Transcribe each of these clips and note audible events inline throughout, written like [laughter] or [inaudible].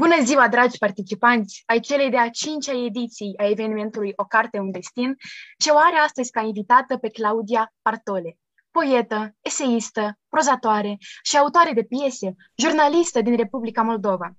Bună ziua, dragi participanți ai celei de-a cincea ediții a evenimentului O carte, un destin, ce o are astăzi ca invitată pe Claudia Partole, poetă, eseistă, prozatoare și autoare de piese, jurnalistă din Republica Moldova.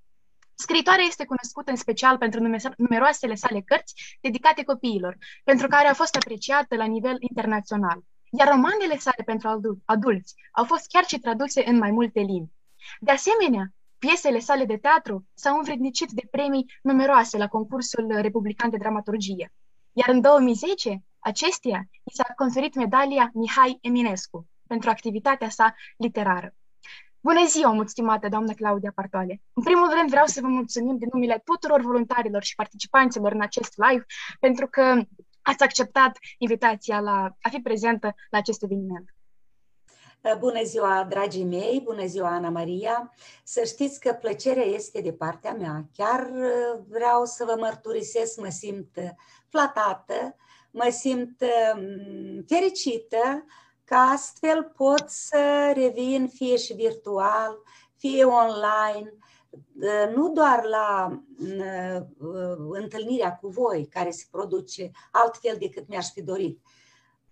Scritoarea este cunoscută în special pentru numeroasele sale cărți dedicate copiilor, pentru care a fost apreciată la nivel internațional. Iar romanele sale pentru adulți au fost chiar și traduse în mai multe limbi. De asemenea, Piesele sale de teatru s-au învrednicit de premii numeroase la concursul republican de dramaturgie. Iar în 2010, acestea i s-a conferit medalia Mihai Eminescu pentru activitatea sa literară. Bună ziua, mult stimată doamnă Claudia Partoale! În primul rând vreau să vă mulțumim de numele tuturor voluntarilor și participanților în acest live pentru că ați acceptat invitația la a fi prezentă la acest eveniment. Uh, bună ziua, dragii mei, bună ziua, Ana Maria. Să știți că plăcerea este de partea mea. Chiar uh, vreau să vă mărturisesc, mă simt uh, flatată, mă simt um, fericită că astfel pot să revin fie și virtual, fie online, nu doar la întâlnirea cu voi, care se produce altfel decât mi-aș fi dorit,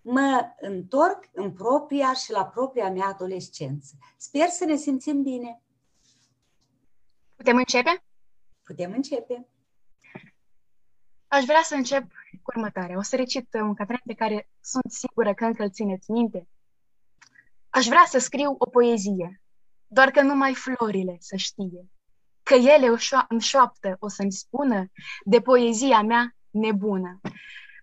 mă întorc în propria și la propria mea adolescență. Sper să ne simțim bine. Putem începe? Putem începe. Aș vrea să încep cu următoarea. O să recit un catrenț pe care sunt sigură că încă îl țineți minte. Aș vrea să scriu o poezie, doar că numai florile să știe, că ele o șo- în șoaptă o să-mi spună de poezia mea nebună.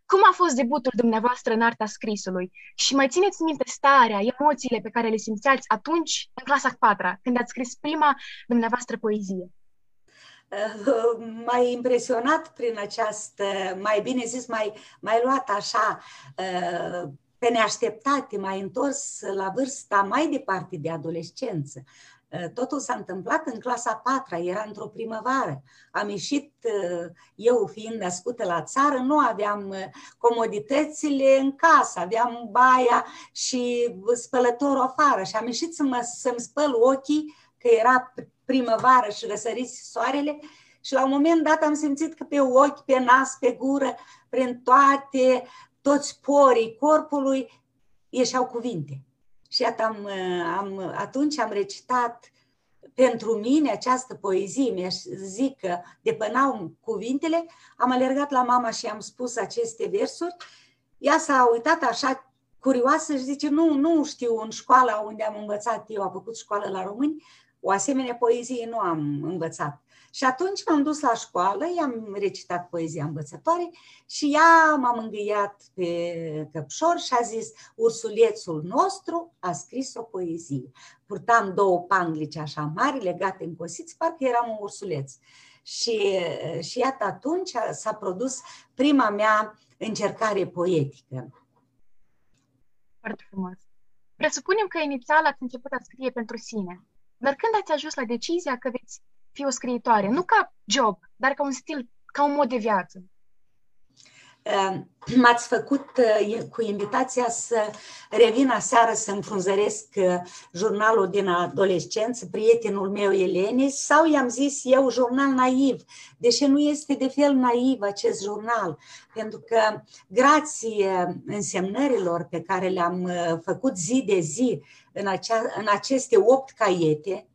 Cum a fost debutul dumneavoastră în arta scrisului? Și mai țineți minte starea, emoțiile pe care le simțeați atunci, în clasa 4 când ați scris prima dumneavoastră poezie? Uh, mai impresionat prin această, mai bine zis, mai, mai luat așa uh, pe neașteptate, mai întors la vârsta mai departe de adolescență. Eh, totul s-a întâmplat în clasa 4 era într-o primăvară. Am ieșit, eh, eu fiind născută la țară, nu aveam eh, comoditățile în casă, aveam baia și spălătorul afară și am ieșit să mă, să-mi spăl ochii, că era primăvară și răsărise soarele și la un moment dat am simțit că pe ochi, pe nas, pe gură, prin toate, toți porii corpului ieșeau cuvinte. Și iată, am, am, atunci am recitat pentru mine această poezie, mi-aș zic că depănau cuvintele, am alergat la mama și am spus aceste versuri. Ea s-a uitat așa curioasă și zice, nu, nu știu în școala unde am învățat eu, a făcut școală la români, o asemenea poezie nu am învățat. Și atunci m-am dus la școală, i-am recitat poezia învățătoare și ea m-a mângâiat pe căpșor și a zis ursulețul nostru a scris o poezie. Purtam două panglici așa mari legate în cosiți, parcă eram un ursuleț. Și, și iată atunci s-a produs prima mea încercare poetică. Foarte frumos. Presupunem că inițial ați început a scrie pentru sine. Dar când ați ajuns la decizia că veți fi o scriitoare, nu ca job, dar ca un stil, ca un mod de viață? Ehm, m-ați făcut eh, cu invitația să revin aseară să înfrunzăresc eh, jurnalul din adolescență, prietenul meu Eleni, sau i-am zis eu jurnal naiv, deși nu este de fel naiv acest jurnal, pentru că grație însemnărilor pe care le-am eh, făcut zi de zi în, acea, în aceste opt caiete,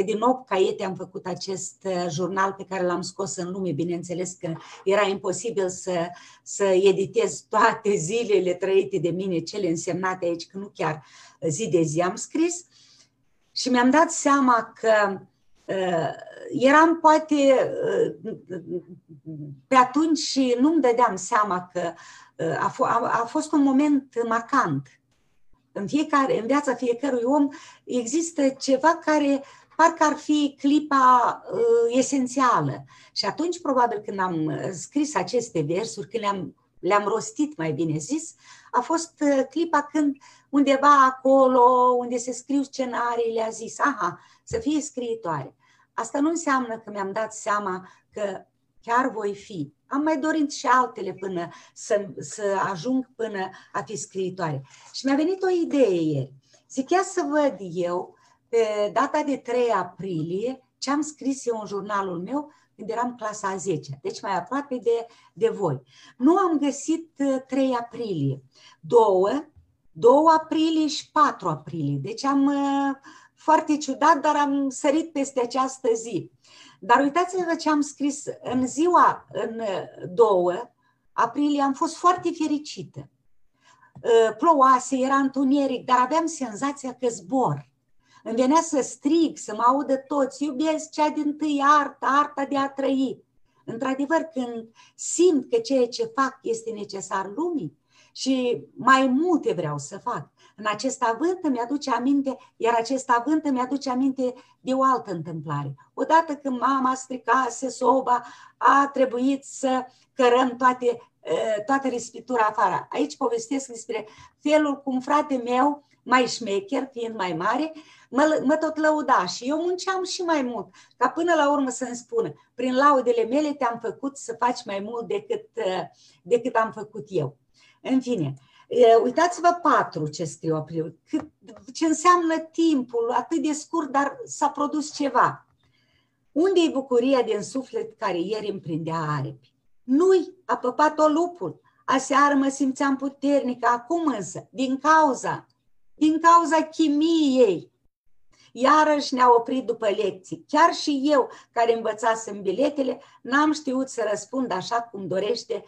că din 8 caiete am făcut acest uh, jurnal pe care l-am scos în lume, bineînțeles că era imposibil să, să editez toate [laughs] zilele trăite de mine, cele însemnate aici, că nu chiar zi de zi am scris. Și mi-am dat seama că uh, eram poate uh, pe atunci și nu-mi dădeam seama că uh, a, f- a, a fost un moment marcant. În, fiecare, în viața fiecărui om există ceva care parcă ar fi clipa uh, esențială. Și atunci, probabil, când am uh, scris aceste versuri, când le-am, le-am rostit, mai bine zis, a fost uh, clipa când undeva acolo, unde se scriu scenariile, a zis, aha, să fie scriitoare. Asta nu înseamnă că mi-am dat seama că chiar voi fi. Am mai dorit și altele până să, să ajung până a fi scriitoare. Și mi-a venit o idee ieri. Zic, ia să văd eu pe data de 3 aprilie ce am scris eu în jurnalul meu când eram clasa a 10 deci mai aproape de, de voi. Nu am găsit 3 uh, aprilie, 2, 2 aprilie și 4 aprilie. Deci am uh, foarte ciudat, dar am sărit peste această zi. Dar uitați-vă ce am scris în ziua, în 2 aprilie, am fost foarte fericită. Plouase, era întuneric, dar aveam senzația că zbor. Îmi venea să strig, să mă audă toți, iubesc cea din tâi arta, arta de a trăi. Într-adevăr, când simt că ceea ce fac este necesar lumii și mai multe vreau să fac, în acest avânt îmi aduce aminte, iar acest avânt îmi aduce aminte de o altă întâmplare. Odată când mama stricase soba, a trebuit să cărăm toate, toată respitura afară. Aici povestesc despre felul cum frate meu, mai șmecher, fiind mai mare, mă, mă tot lăuda și eu munceam și mai mult, ca până la urmă să-mi spună, prin laudele mele te-am făcut să faci mai mult decât, decât am făcut eu. În fine, uitați-vă patru ce scriu apriu, cât, ce înseamnă timpul, atât de scurt, dar s-a produs ceva. Unde e bucuria din suflet care ieri îmi prindea aripi? Nu-i, a păpat-o lupul. Aseară mă simțeam puternică, acum însă, din cauza, din cauza chimiei, Iarăși ne-a oprit după lecții. Chiar și eu, care învățasem biletele, n-am știut să răspund așa cum dorește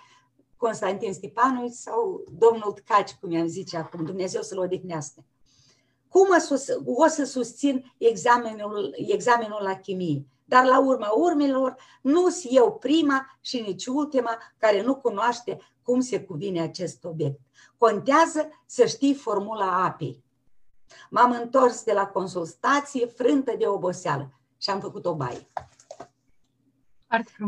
Constantin Stipanovici sau domnul Tcaci, cum i-am zice acum, Dumnezeu să-l odihnească. Cum o să susțin examenul, examenul la chimie? Dar la urma urmelor, nu sunt eu prima și nici ultima care nu cunoaște cum se cuvine acest obiect. Contează să știi formula apei. M-am întors de la consultație frântă de oboseală și am făcut o baie.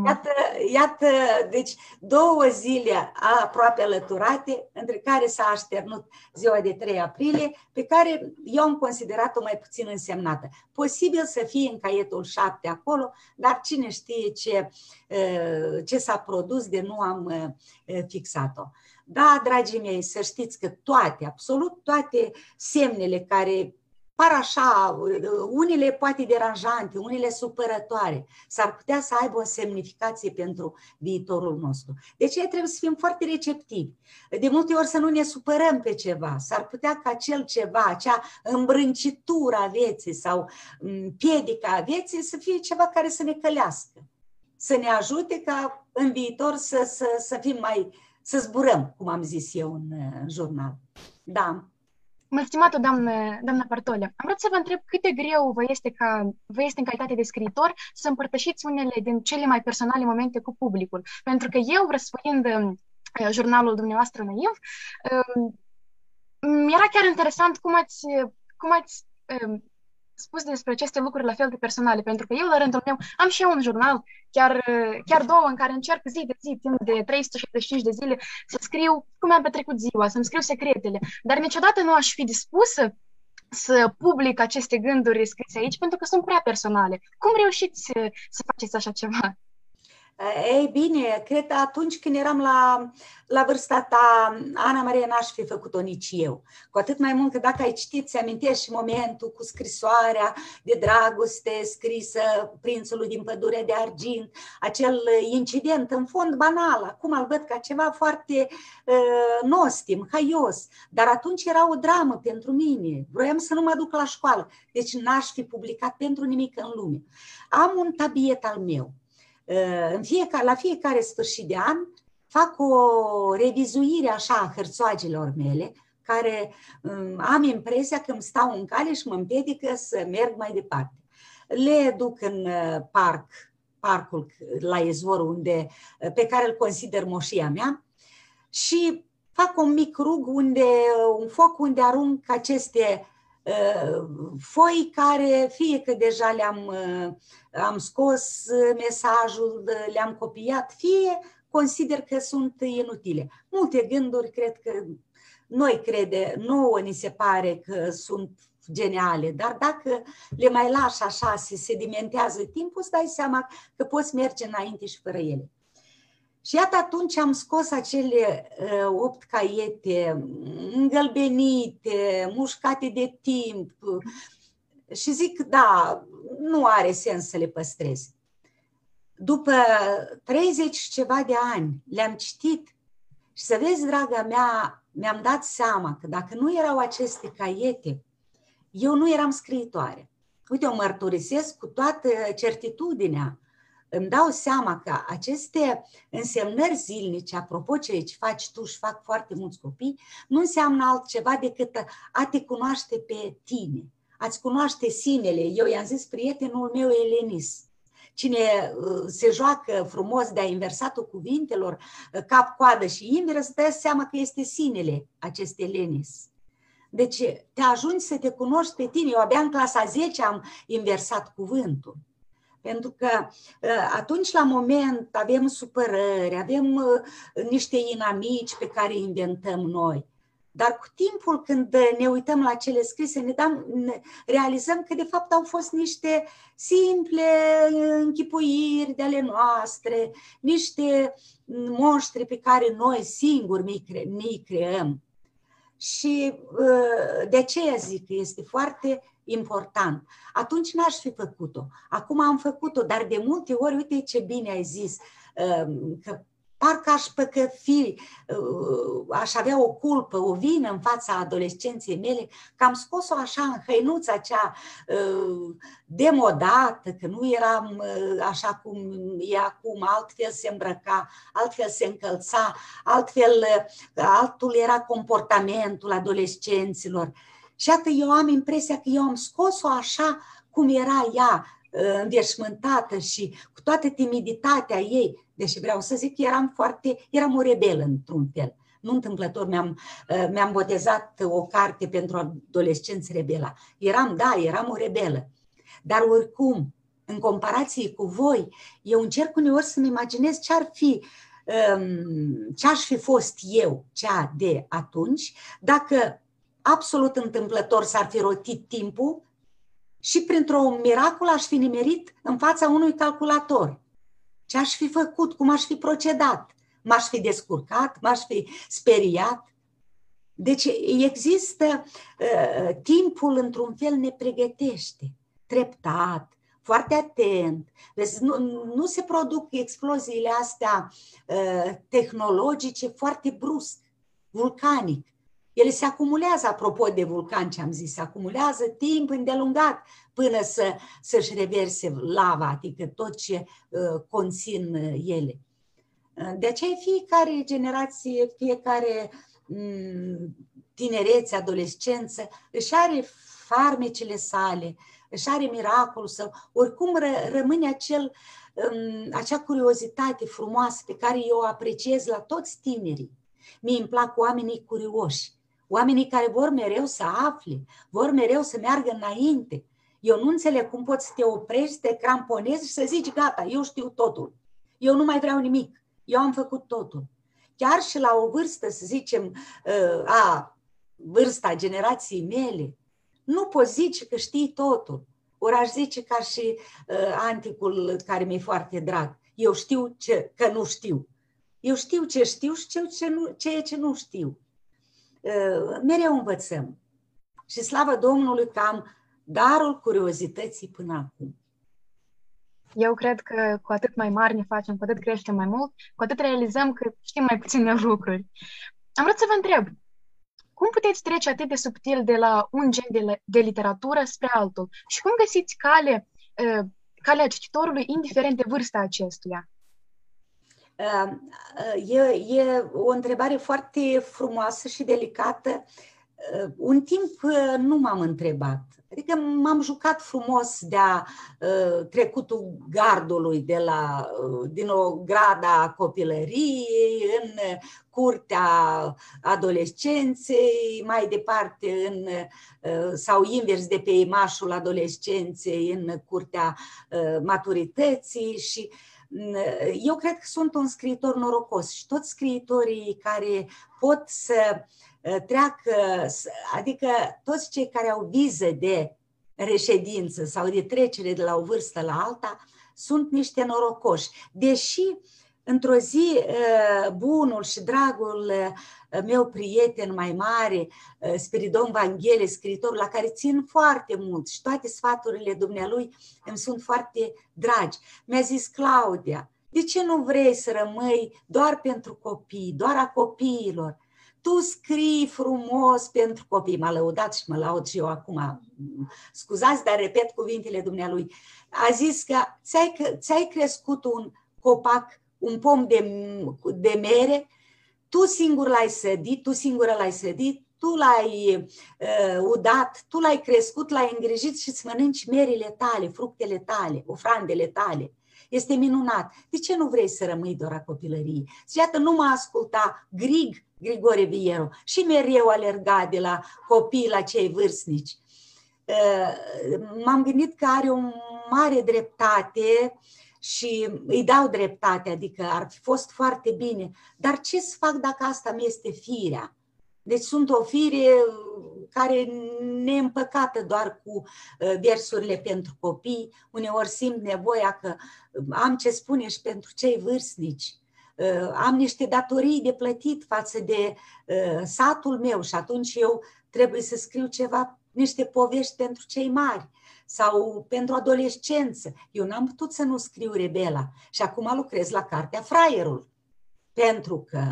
Iată, iată, deci două zile aproape alăturate, între care s-a așternut ziua de 3 aprilie, pe care eu am considerat-o mai puțin însemnată. Posibil să fie în caietul 7 acolo, dar cine știe ce, ce s-a produs de nu am fixat-o. Da, dragii mei, să știți că toate, absolut toate semnele care par așa, unele poate deranjante, unele supărătoare, s-ar putea să aibă o semnificație pentru viitorul nostru. De ce trebuie să fim foarte receptivi. De multe ori să nu ne supărăm pe ceva. S-ar putea ca acel ceva, acea îmbrâncitură a vieții sau piedica a vieții să fie ceva care să ne călească. Să ne ajute ca în viitor să, să, să fim mai să zburăm, cum am zis eu în, în jurnal. Da. Mulțumată, doamnă, doamna Partolea. Am vrut să vă întreb cât de greu vă este, ca, vă este în calitate de scriitor să împărtășiți unele din cele mai personale momente cu publicul. Pentru că eu, răsfoind uh, jurnalul dumneavoastră naiv, uh, mi-era chiar interesant cum ați, cum ați uh, spus despre aceste lucruri la fel de personale, pentru că eu, la rândul meu, am și eu un jurnal, chiar, chiar două, în care încerc zi de zi, timp de 365 de zile, să scriu cum am petrecut ziua, să-mi scriu secretele, dar niciodată nu aș fi dispusă să public aceste gânduri scrise aici, pentru că sunt prea personale. Cum reușiți să faceți așa ceva? Ei bine, cred că atunci când eram la, la vârsta ta, Ana Maria, n-aș fi făcut-o nici eu. Cu atât mai mult că dacă ai citit, ți amintești și momentul cu scrisoarea de dragoste scrisă prințului din pădurea de argint, acel incident în fond banal, acum îl văd ca ceva foarte uh, nostim, haios, dar atunci era o dramă pentru mine. Vroiam să nu mă duc la școală, deci n-aș fi publicat pentru nimic în lume. Am un tabiet al meu, în fiecare, la fiecare sfârșit de an fac o revizuire așa a hărțoagelor mele, care um, am impresia că îmi stau în cale și mă împiedică să merg mai departe. Le duc în uh, parc, parcul la izvor unde, uh, pe care îl consider moșia mea și fac un mic rug unde, uh, un foc unde arunc aceste foi care fie că deja le-am am scos mesajul, le-am copiat, fie consider că sunt inutile. Multe gânduri cred că noi crede, nouă ni se pare că sunt geniale, dar dacă le mai lași așa, se sedimentează timpul, îți dai seama că poți merge înainte și fără ele. Și iată atunci am scos acele uh, opt caiete îngălbenite, mușcate de timp și zic, da, nu are sens să le păstrez. după 30 ceva de ani le-am citit și să vezi, draga mea, mi-am dat seama că dacă nu erau aceste caiete, eu nu eram scriitoare. Uite, o mărturisesc cu toată certitudinea. Îmi dau seama că aceste însemnări zilnice, apropo ce aici faci tu și fac foarte mulți copii, nu înseamnă altceva decât a te cunoaște pe tine, a-ți cunoaște sinele. Eu i-am zis prietenul meu Elenis, cine uh, se joacă frumos de-a inversatul cuvintelor, uh, cap, coadă și invers, dă seama că este sinele acest Elenis. Deci te ajungi să te cunoști pe tine. Eu abia în clasa 10 am inversat cuvântul. Pentru că uh, atunci, la moment, avem supărări, avem niște inamici pe care îi inventăm noi. Dar cu timpul, când ne uităm la cele scrise, ne, dăm, ne realizăm că, de fapt, au fost niște simple închipuiri de ale noastre, niște monștri pe care noi singuri ne creăm. Și uh, de aceea zic că este foarte important. Atunci n-aș fi făcut-o. Acum am făcut-o, dar de multe ori, uite ce bine ai zis, uh, că parcă aș păcăfi, uh, aș avea o culpă, o vină în fața adolescenței mele, că am scos-o așa în hăinuța cea uh, demodată, că nu eram uh, așa cum e acum, altfel se îmbrăca, altfel se încălța, altfel, altul era comportamentul adolescenților. Și iată, eu am impresia că eu am scos-o așa cum era ea, înveșmântată și cu toată timiditatea ei, deși vreau să zic că eram foarte, eram o rebelă într-un fel. Nu întâmplător mi-am, uh, mi-am botezat o carte pentru adolescenți rebela. Eram, da, eram o rebelă. Dar oricum, în comparație cu voi, eu încerc uneori să-mi imaginez ce ar fi um, ce aș fi fost eu, cea de atunci, dacă absolut întâmplător s-ar fi rotit timpul și printr-o miracol aș fi nimerit în fața unui calculator. Ce aș fi făcut? Cum aș fi procedat? M-aș fi descurcat? M-aș fi speriat? Deci există uh, timpul într-un fel ne pregătește, treptat, foarte atent. Vezi, nu, nu se produc exploziile astea uh, tehnologice foarte brusc, vulcanic. Ele se acumulează, apropo de vulcan ce am zis, se acumulează timp îndelungat până să, să-și reverse lava, adică tot ce uh, conțin uh, ele. Uh, de aceea fiecare generație, fiecare um, tinerețe, adolescență, își are farmecele sale, își are miracolul său, oricum ră, rămâne acel, um, acea curiozitate frumoasă pe care eu o apreciez la toți tinerii. Mie îmi plac oamenii curioși, Oamenii care vor mereu să afle, vor mereu să meargă înainte. Eu nu înțeleg cum poți să te oprești, să te cramponezi și să zici, gata, eu știu totul. Eu nu mai vreau nimic. Eu am făcut totul. Chiar și la o vârstă, să zicem, uh, a vârsta generației mele, nu poți zice că știi totul. Ori aș zice ca și uh, anticul care mi-e foarte drag. Eu știu ce, că nu știu. Eu știu ce știu și ce, ce, nu, ce, ce nu știu. Uh, mereu învățăm. Și slavă Domnului că am darul curiozității până acum. Eu cred că cu atât mai mari ne facem, cu atât creștem mai mult, cu atât realizăm că știm mai puține [laughs] lucruri. Am vrut să vă întreb, cum puteți trece atât de subtil de la un gen de, de literatură spre altul? Și cum găsiți cale, uh, calea cititorului, indiferent de vârsta acestuia? Ehm, e, e o întrebare foarte frumoasă și delicată. Ehm, un timp eh, nu m-am întrebat. Adică m-am jucat frumos de-a uh, trecutul gardului de la, uh, din o grada copilăriei, în curtea adolescenței, mai departe în, uh, sau invers de pe imașul adolescenței în curtea maturității și uh, eu cred că sunt un scriitor norocos și toți scriitorii care pot să uh, treacă, adică toți cei care au viză de reședință sau de trecere de la o vârstă la alta, sunt niște norocoși. Deși într-o zi, bunul și dragul meu prieten mai mare, Spiridon Vanghele, scriitorul la care țin foarte mult și toate sfaturile dumnealui îmi sunt foarte dragi, mi-a zis Claudia, de ce nu vrei să rămâi doar pentru copii, doar a copiilor? Tu scrii frumos pentru copii. M-a lăudat și mă laud și eu acum. Scuzați, dar repet cuvintele dumnealui. A zis că ți-ai, ți-ai crescut un copac, un pom de, de mere, tu singur l-ai sădit, tu singură l-ai sădit, tu l-ai uh, udat, tu l-ai crescut, l-ai îngrijit și îți mănânci merile tale, fructele tale, ofrandele tale. Este minunat. De ce nu vrei să rămâi doar a copilăriei? Și iată, nu mă asculta Grig, Grigore Viero, și mereu alerga de la copii la cei vârstnici. Uh, m-am gândit că are o mare dreptate și îi dau dreptate, adică ar fi fost foarte bine. Dar ce să fac dacă asta mi este firea? Deci sunt o fire care neîmpăcată doar cu uh, versurile pentru copii, uneori simt nevoia că am ce spune și pentru cei vârstnici. Uh, am niște datorii de plătit față de uh, satul meu și atunci eu trebuie să scriu ceva, niște povești pentru cei mari sau pentru adolescență. Eu n-am putut să nu scriu Rebela și acum lucrez la cartea Fraierul. Pentru că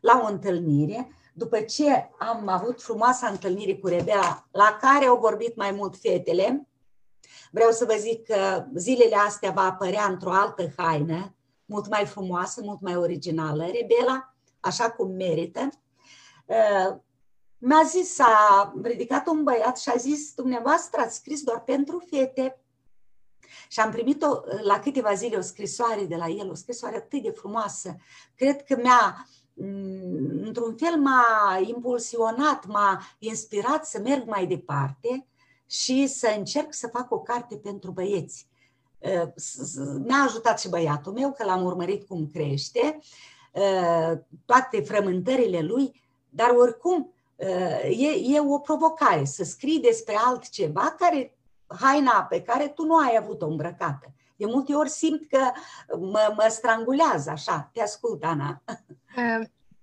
la o întâlnire după ce am avut frumoasa întâlnire cu Rebea, la care au vorbit mai mult fetele, vreau să vă zic că zilele astea va apărea într-o altă haină, mult mai frumoasă, mult mai originală, Rebela, așa cum merită. Uh, mi-a zis, a ridicat un băiat și a zis, dumneavoastră ați scris doar pentru fete. Și am primit o, la câteva zile o scrisoare de la el, o scrisoare atât de frumoasă. Cred că mi-a Mm, într-un fel m-a impulsionat, m-a inspirat să merg mai departe și să încerc să fac o carte pentru băieți. Mi-a ajutat și băiatul meu, că l-am urmărit cum crește, toate frământările lui, dar oricum e, e o provocare să scrii despre altceva care, haina pe care tu nu ai avut-o îmbrăcată. De multe ori simt că mă, mă strangulează așa. Te ascult, Ana.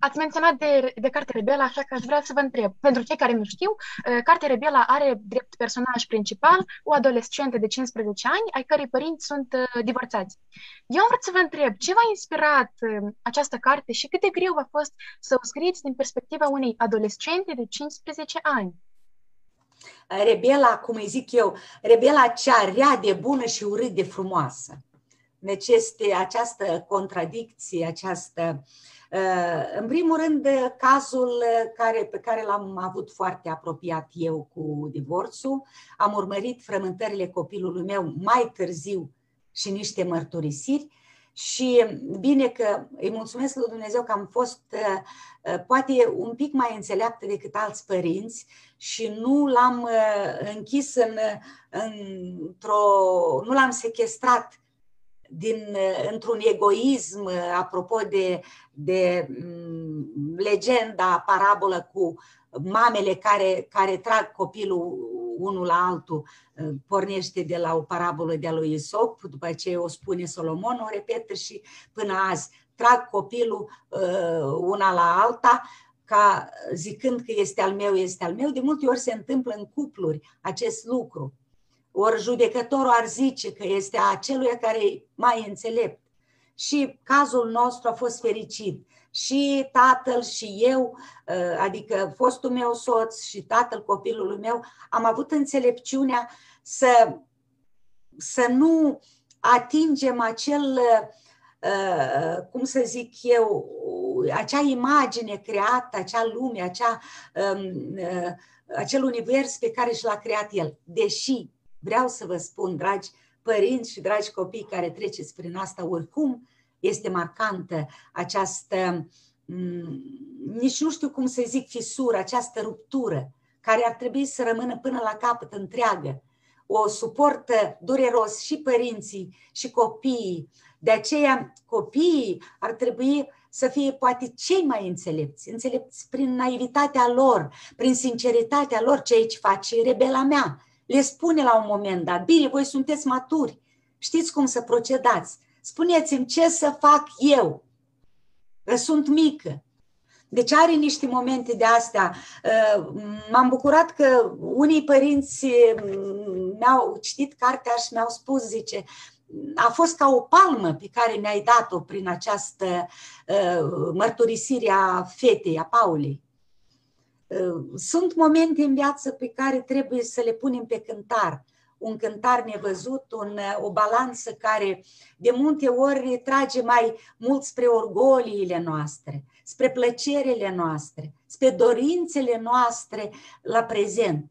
Ați menționat de, de Carte Rebela, așa că aș vrea să vă întreb. Pentru cei care nu știu, uh, Carte Rebela are drept personaj principal o adolescentă de 15 ani, ai cărei părinți sunt uh, divorțați. Eu am vrut să vă întreb, ce v-a inspirat uh, această carte și cât de greu a fost să o scrieți din perspectiva unei adolescente de 15 ani? Rebela, cum îi zic eu, Rebela cea rea de bună și urât de frumoasă. Deci este această contradicție, această uh, Uh, în primul rând, cazul care, pe care l-am avut foarte apropiat eu cu divorțul, am urmărit frământările copilului meu mai târziu și niște mărturisiri. Și bine că îi mulțumesc lui Dumnezeu că am fost uh, uh, poate un pic mai înțeleaptă decât alți părinți și nu l-am închis în, într-o, nu l-am sequestrat din, într-un egoism, apropo de, de mm, legenda, parabolă cu mamele care, care trag copilul unul la altul, pornește de la o parabolă de-a lui Isop, după ce o spune Solomon, o repetă și până azi. Trag copilul uh, una la alta, ca zicând că este al meu, este al meu. De multe ori se întâmplă în cupluri acest lucru ori judecătorul ar zice că este a celui care e mai înțelept. Și cazul nostru a fost fericit. Și tatăl și eu, ă, adică fostul meu soț și tatăl copilului meu, am avut înțelepciunea să, să nu atingem acel, ă, cum să zic eu, acea imagine creată, acea lume, acea, ă, acel univers pe care și l-a creat el. Deși Vreau să vă spun, dragi părinți și dragi copii care treceți prin asta, oricum este marcantă această, mm, nici nu știu cum să zic, fisură, această ruptură, care ar trebui să rămână până la capăt întreagă. O suportă dureros și părinții și copiii. De aceea, copiii ar trebui să fie poate cei mai înțelepți, înțelepți prin naivitatea lor, prin sinceritatea lor, ce ce face rebela mea, le spune la un moment dat, bine, voi sunteți maturi, știți cum să procedați, spuneți-mi ce să fac eu. Că sunt mică. Deci are niște momente de astea. Uh, m-am bucurat că unii părinți mm, mi-au citit cartea și mi-au spus, zice, a fost ca o palmă pe care ne-ai dat-o prin această uh, mărturisire a fetei, a Paulei. Uh, sunt momente în viață pe care trebuie să le punem pe cântar. Un cântar nevăzut, un, o balanță care de multe ori trage mai mult spre orgoliile noastre, spre plăcerile noastre, spre dorințele noastre la prezent.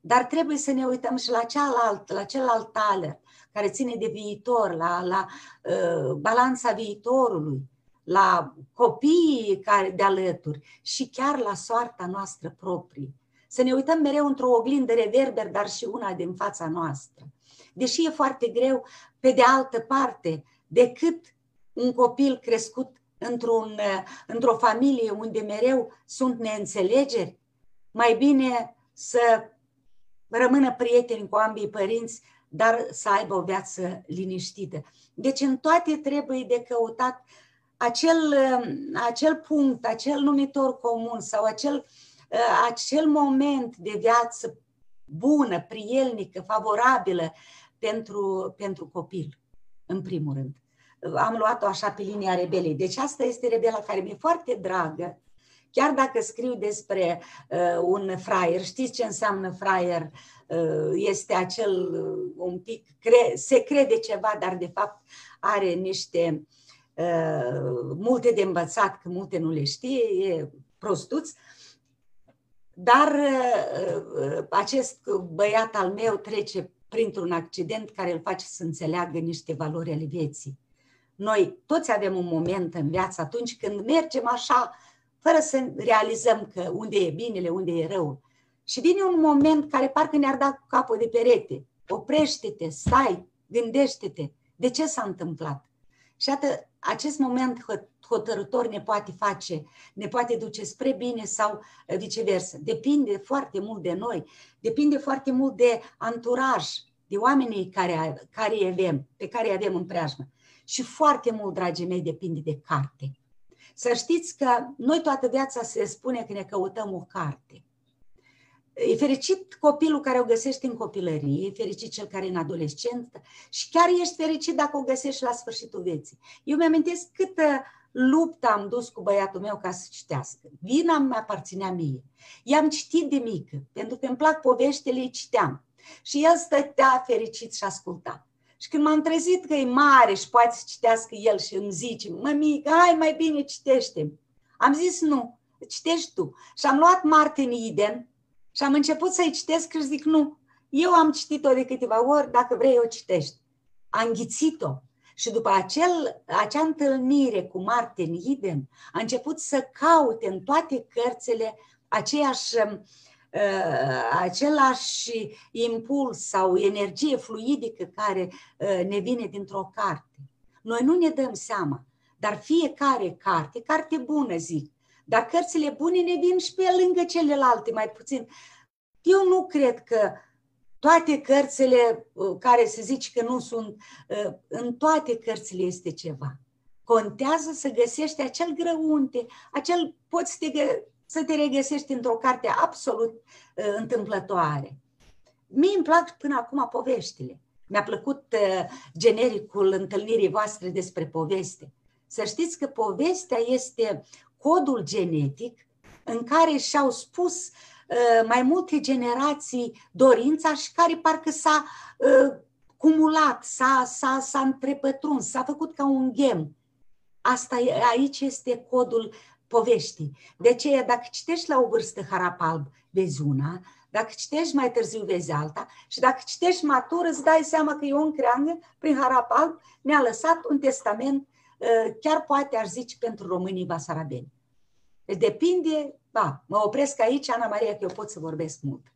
Dar trebuie să ne uităm și la cealalt, la celălalt taler, care ține de viitor, la, la uh, balanța viitorului, la copiii care de alături și chiar la soarta noastră proprie. Să ne uităm mereu într-o oglindă reverber, dar și una din fața noastră. Deși e foarte greu, pe de altă parte, decât un copil crescut într-un, într-o familie unde mereu sunt neînțelegeri, mai bine să rămână prieteni cu ambii părinți, dar să aibă o viață liniștită. Deci în toate trebuie de căutat acel, acel punct, acel numitor comun sau acel, acel moment de viață bună, prielnică, favorabilă pentru, pentru copil, în primul rând. Am luat-o așa pe linia rebelei. Deci asta este rebela care mi-e foarte dragă, Chiar dacă scriu despre uh, un fraier, știți ce înseamnă fraier? Uh, este acel uh, un pic, cre- se crede ceva, dar de fapt are niște uh, multe de învățat, că multe nu le știe, e prostuț. Dar uh, uh, acest băiat al meu trece printr-un accident care îl face să înțeleagă niște valori ale vieții. Noi toți avem un moment în viață atunci când mergem așa fără să realizăm că unde e binele, unde e rău. Și vine un moment care parcă ne-ar da cu capul de perete. Oprește-te, stai, gândește-te. De ce s-a întâmplat? Și atât, acest moment hotărător ne poate face, ne poate duce spre bine sau eh, viceversa. Depinde foarte mult de noi, depinde foarte mult de anturaj, de oamenii care, care avem, pe care îi avem în preajmă. Și foarte mult, dragii mei, depinde de carte. Să știți că noi toată viața se spune că ne căutăm o carte. E fericit copilul care o găsește în copilărie, e fericit cel care e în adolescență și chiar ești fericit dacă o găsești la sfârșitul vieții. Eu mi-amintesc câtă luptă am dus cu băiatul meu ca să citească. Vina mi aparținea mie. I-am citit de mică, pentru că îmi plac poveștile, îi citeam. Și el stătea fericit și asculta. Și când m-am trezit că e mare și poate să citească el și îmi zice, mămică, hai mai bine citește Am zis nu, citești tu. Și am luat Martin Eden și am început să-i citesc și zic nu, eu am citit-o de câteva ori, dacă vrei o citești. Am înghițit-o. Și după acel, acea întâlnire cu Martin Eden, a început să caute în toate cărțile aceeași uh, Uh, același impuls sau energie fluidică care uh, ne vine dintr-o carte. Noi nu ne dăm seama, dar fiecare carte, carte bună zic, dar cărțile bune ne vin și pe lângă celelalte mai puțin. Eu nu cred că toate cărțile uh, care se zice că nu sunt, în toate cărțile este ceva. Contează să găsești acel grăunte, acel poți să te să te regăsești într-o carte absolut uh, întâmplătoare. Mie îmi plac până acum poveștile. Mi-a plăcut uh, genericul întâlnirii voastre despre poveste. Să știți că povestea este codul genetic în care și-au spus uh, mai multe generații dorința și care parcă s-a uh, cumulat, s-a, s-a, s-a întrepătruns, s-a făcut ca un ghem. Asta aici este codul poveștii. De aceea, dacă citești la o vârstă harap alb, vezi una, dacă citești mai târziu, vezi alta și dacă citești matur, îți dai seama că Ion Creangă, prin harap alb, ne-a lăsat un testament, uh, chiar poate aș zice, pentru românii basarabeni. Deci depinde, ba, mă opresc aici, Ana Maria, că eu pot să vorbesc mult.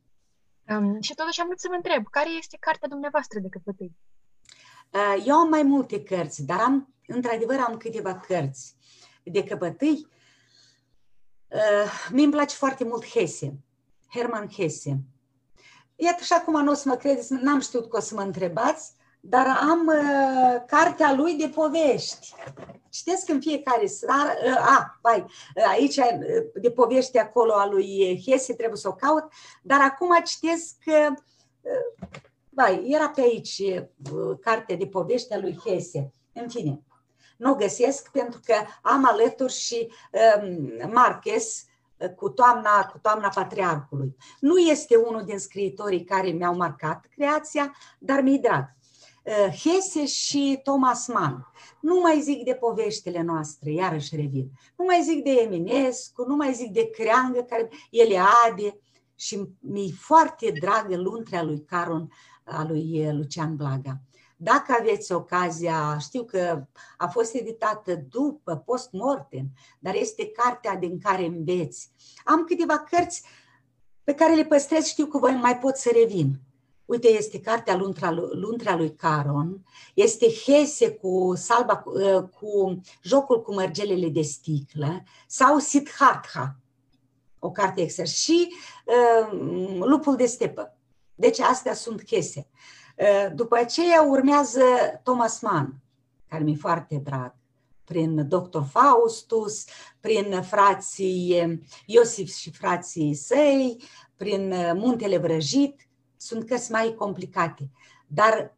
Um, și totuși am vrut să vă întreb, care este cartea dumneavoastră de căpătâi? Uh, eu am mai multe cărți, dar am, într-adevăr, am câteva cărți de căpătâi Uh, mie îmi place foarte mult Hesse, Herman Hesse. Iată și acum nu o să mă credeți, n-am știut că o să mă întrebați, dar am uh, cartea lui de povești. Citesc în fiecare seară, uh, a, vai, uh, aici uh, de povești acolo a lui Hesse, trebuie să o caut, dar acum citesc, uh, vai, era pe aici uh, carte de povești a lui Hesse. În fine, nu o găsesc pentru că am alături și um, Marquez, cu toamna, cu toamna Patriarhului. Nu este unul din scriitorii care mi-au marcat creația, dar mi-i drag. Uh, Hesse și Thomas Mann. Nu mai zic de poveștile noastre, iarăși revin. Nu mai zic de Eminescu, nu mai zic de Creangă, care Eliade și mi-e foarte dragă luntrea lui Caron, a lui Lucian Blaga. Dacă aveți ocazia, știu că a fost editată după, post-mortem, dar este cartea din care înveți. Am câteva cărți pe care le păstrez, știu că voi mai pot să revin. Uite, este cartea Luntra, Luntra lui Caron, este Hese cu, salba, cu jocul cu mărgelele de sticlă sau Siddhartha, o carte extra, și uh, Lupul de stepă. Deci astea sunt Hese. Uh, după aceea urmează Thomas Mann, care mi-e foarte drag, prin Dr. Faustus, prin frații Iosif și frații săi, prin Muntele Vrăjit, sunt cărți mai complicate. Dar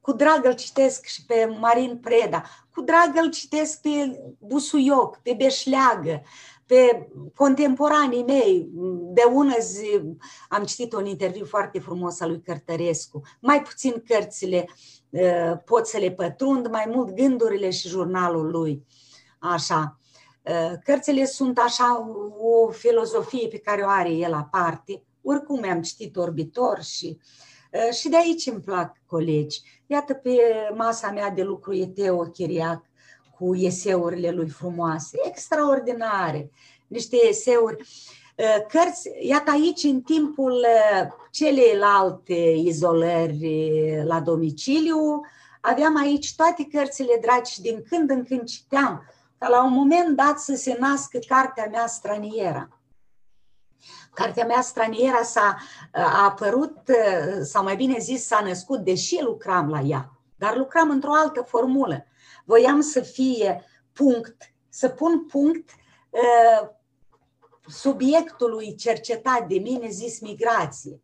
cu drag îl citesc și pe Marin Preda, cu drag îl citesc pe Busuioc, pe Beșleagă, pe contemporanii mei. De ună zi am citit un interviu foarte frumos al lui Cărtărescu. Mai puțin cărțile uh, pot să le pătrund, mai mult gândurile și jurnalul lui. Așa. Uh, cărțile sunt așa o filozofie pe care o are el aparte oricum am citit Orbitor și, uh, și de aici îmi plac colegi. Iată pe masa mea de lucru e Teo Chiriac cu eseurile lui frumoase, extraordinare, niște eseuri. Uh, cărți, iată aici, în timpul uh, celelalte izolări la domiciliu, aveam aici toate cărțile dragi și din când în când citeam, ca la un moment dat să se nască cartea mea straniera. Cartea mea straniera s-a a apărut, sau mai bine zis, s-a născut, deși lucram la ea, dar lucram într-o altă formulă. Voiam să fie punct, să pun punct uh, subiectului cercetat de mine zis migrație.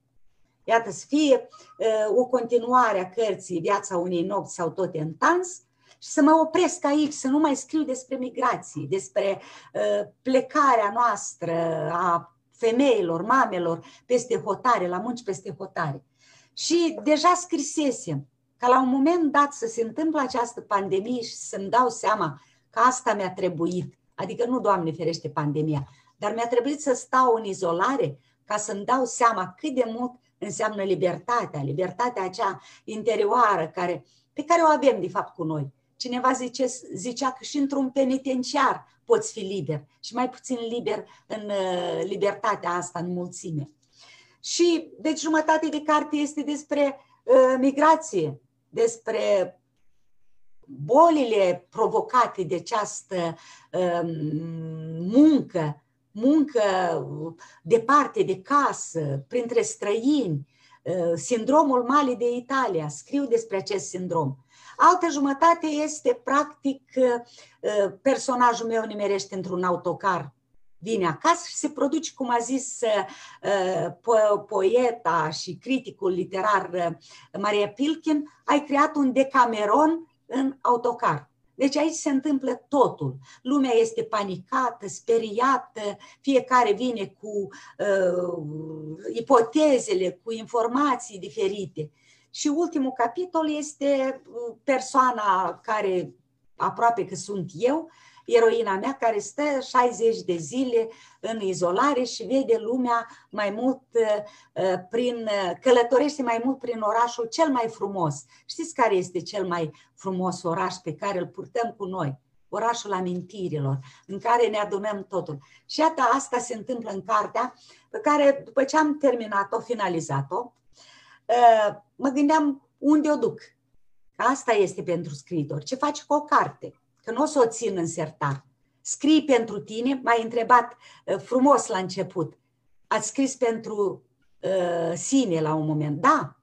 Iată, să fie uh, o continuare a cărții Viața unei nopți sau tot în tans și să mă opresc aici, să nu mai scriu despre migrații, despre uh, plecarea noastră a femeilor, mamelor, peste hotare, la munci peste hotare. Și deja scrisesem ca la un moment dat să se întâmple această pandemie și să-mi dau seama că asta mi-a trebuit, adică nu, Doamne ferește, pandemia, dar mi-a trebuit să stau în izolare ca să-mi dau seama cât de mult înseamnă libertatea, libertatea acea interioară care, pe care o avem de fapt cu noi. Cineva zice, zicea că și într-un penitenciar poți fi liber și mai puțin liber în uh, libertatea asta, în mulțime. Și, deci, jumătate de carte este despre uh, migrație, despre bolile provocate de această uh, muncă, muncă departe de casă, printre străini, uh, sindromul Mali de Italia. Scriu despre acest sindrom. Altă jumătate este, practic, uh, personajul meu nimerește într-un autocar vine acasă și se produce, cum a zis uh, poeta și criticul literar uh, Maria Pilkin, ai creat un decameron în autocar. Deci aici se întâmplă totul. Lumea este panicată, speriată, fiecare vine cu uh, ipotezele, cu informații diferite. Și ultimul capitol este uh, persoana care aproape că sunt eu, eroina mea care stă 60 de zile în izolare și vede lumea mai mult uh, uh, prin, călătorește mai mult prin orașul cel mai frumos. Știți care este cel mai frumos oraș pe care îl purtăm cu noi? Orașul amintirilor, în care ne adunăm totul. Și iată, asta se întâmplă în cartea pe care, după ce am terminat-o, finalizat-o, Uh, mă gândeam unde o duc. Asta este pentru scriitor. Ce faci cu o carte? Că nu o să o țin în sertar. Scrii pentru tine, m-ai întrebat uh, frumos la început. Ați scris pentru uh, sine la un moment. Da,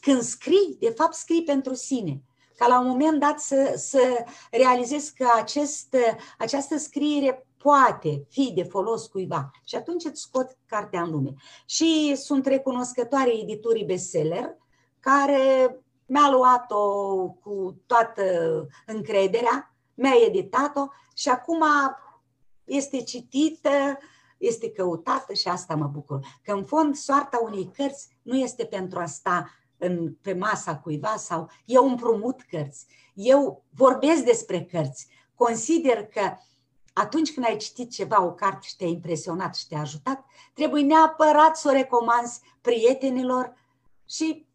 când scrii, de fapt scrii pentru sine. Ca la un moment dat să, să realizezi că acest, această scriere poate fi de folos cuiva. Și atunci îți scot cartea în lume. Și sunt recunoscătoare editurii bestseller, care mi-a luat-o cu toată încrederea, mi-a editat-o și acum este citită, este căutată și asta mă bucur. Că în fond soarta unei cărți nu este pentru a sta în, pe masa cuiva sau eu împrumut cărți. Eu vorbesc despre cărți. Consider că atunci când ai citit ceva, o carte și te-a impresionat și te-a ajutat, trebuie neapărat să o recomanzi prietenilor și,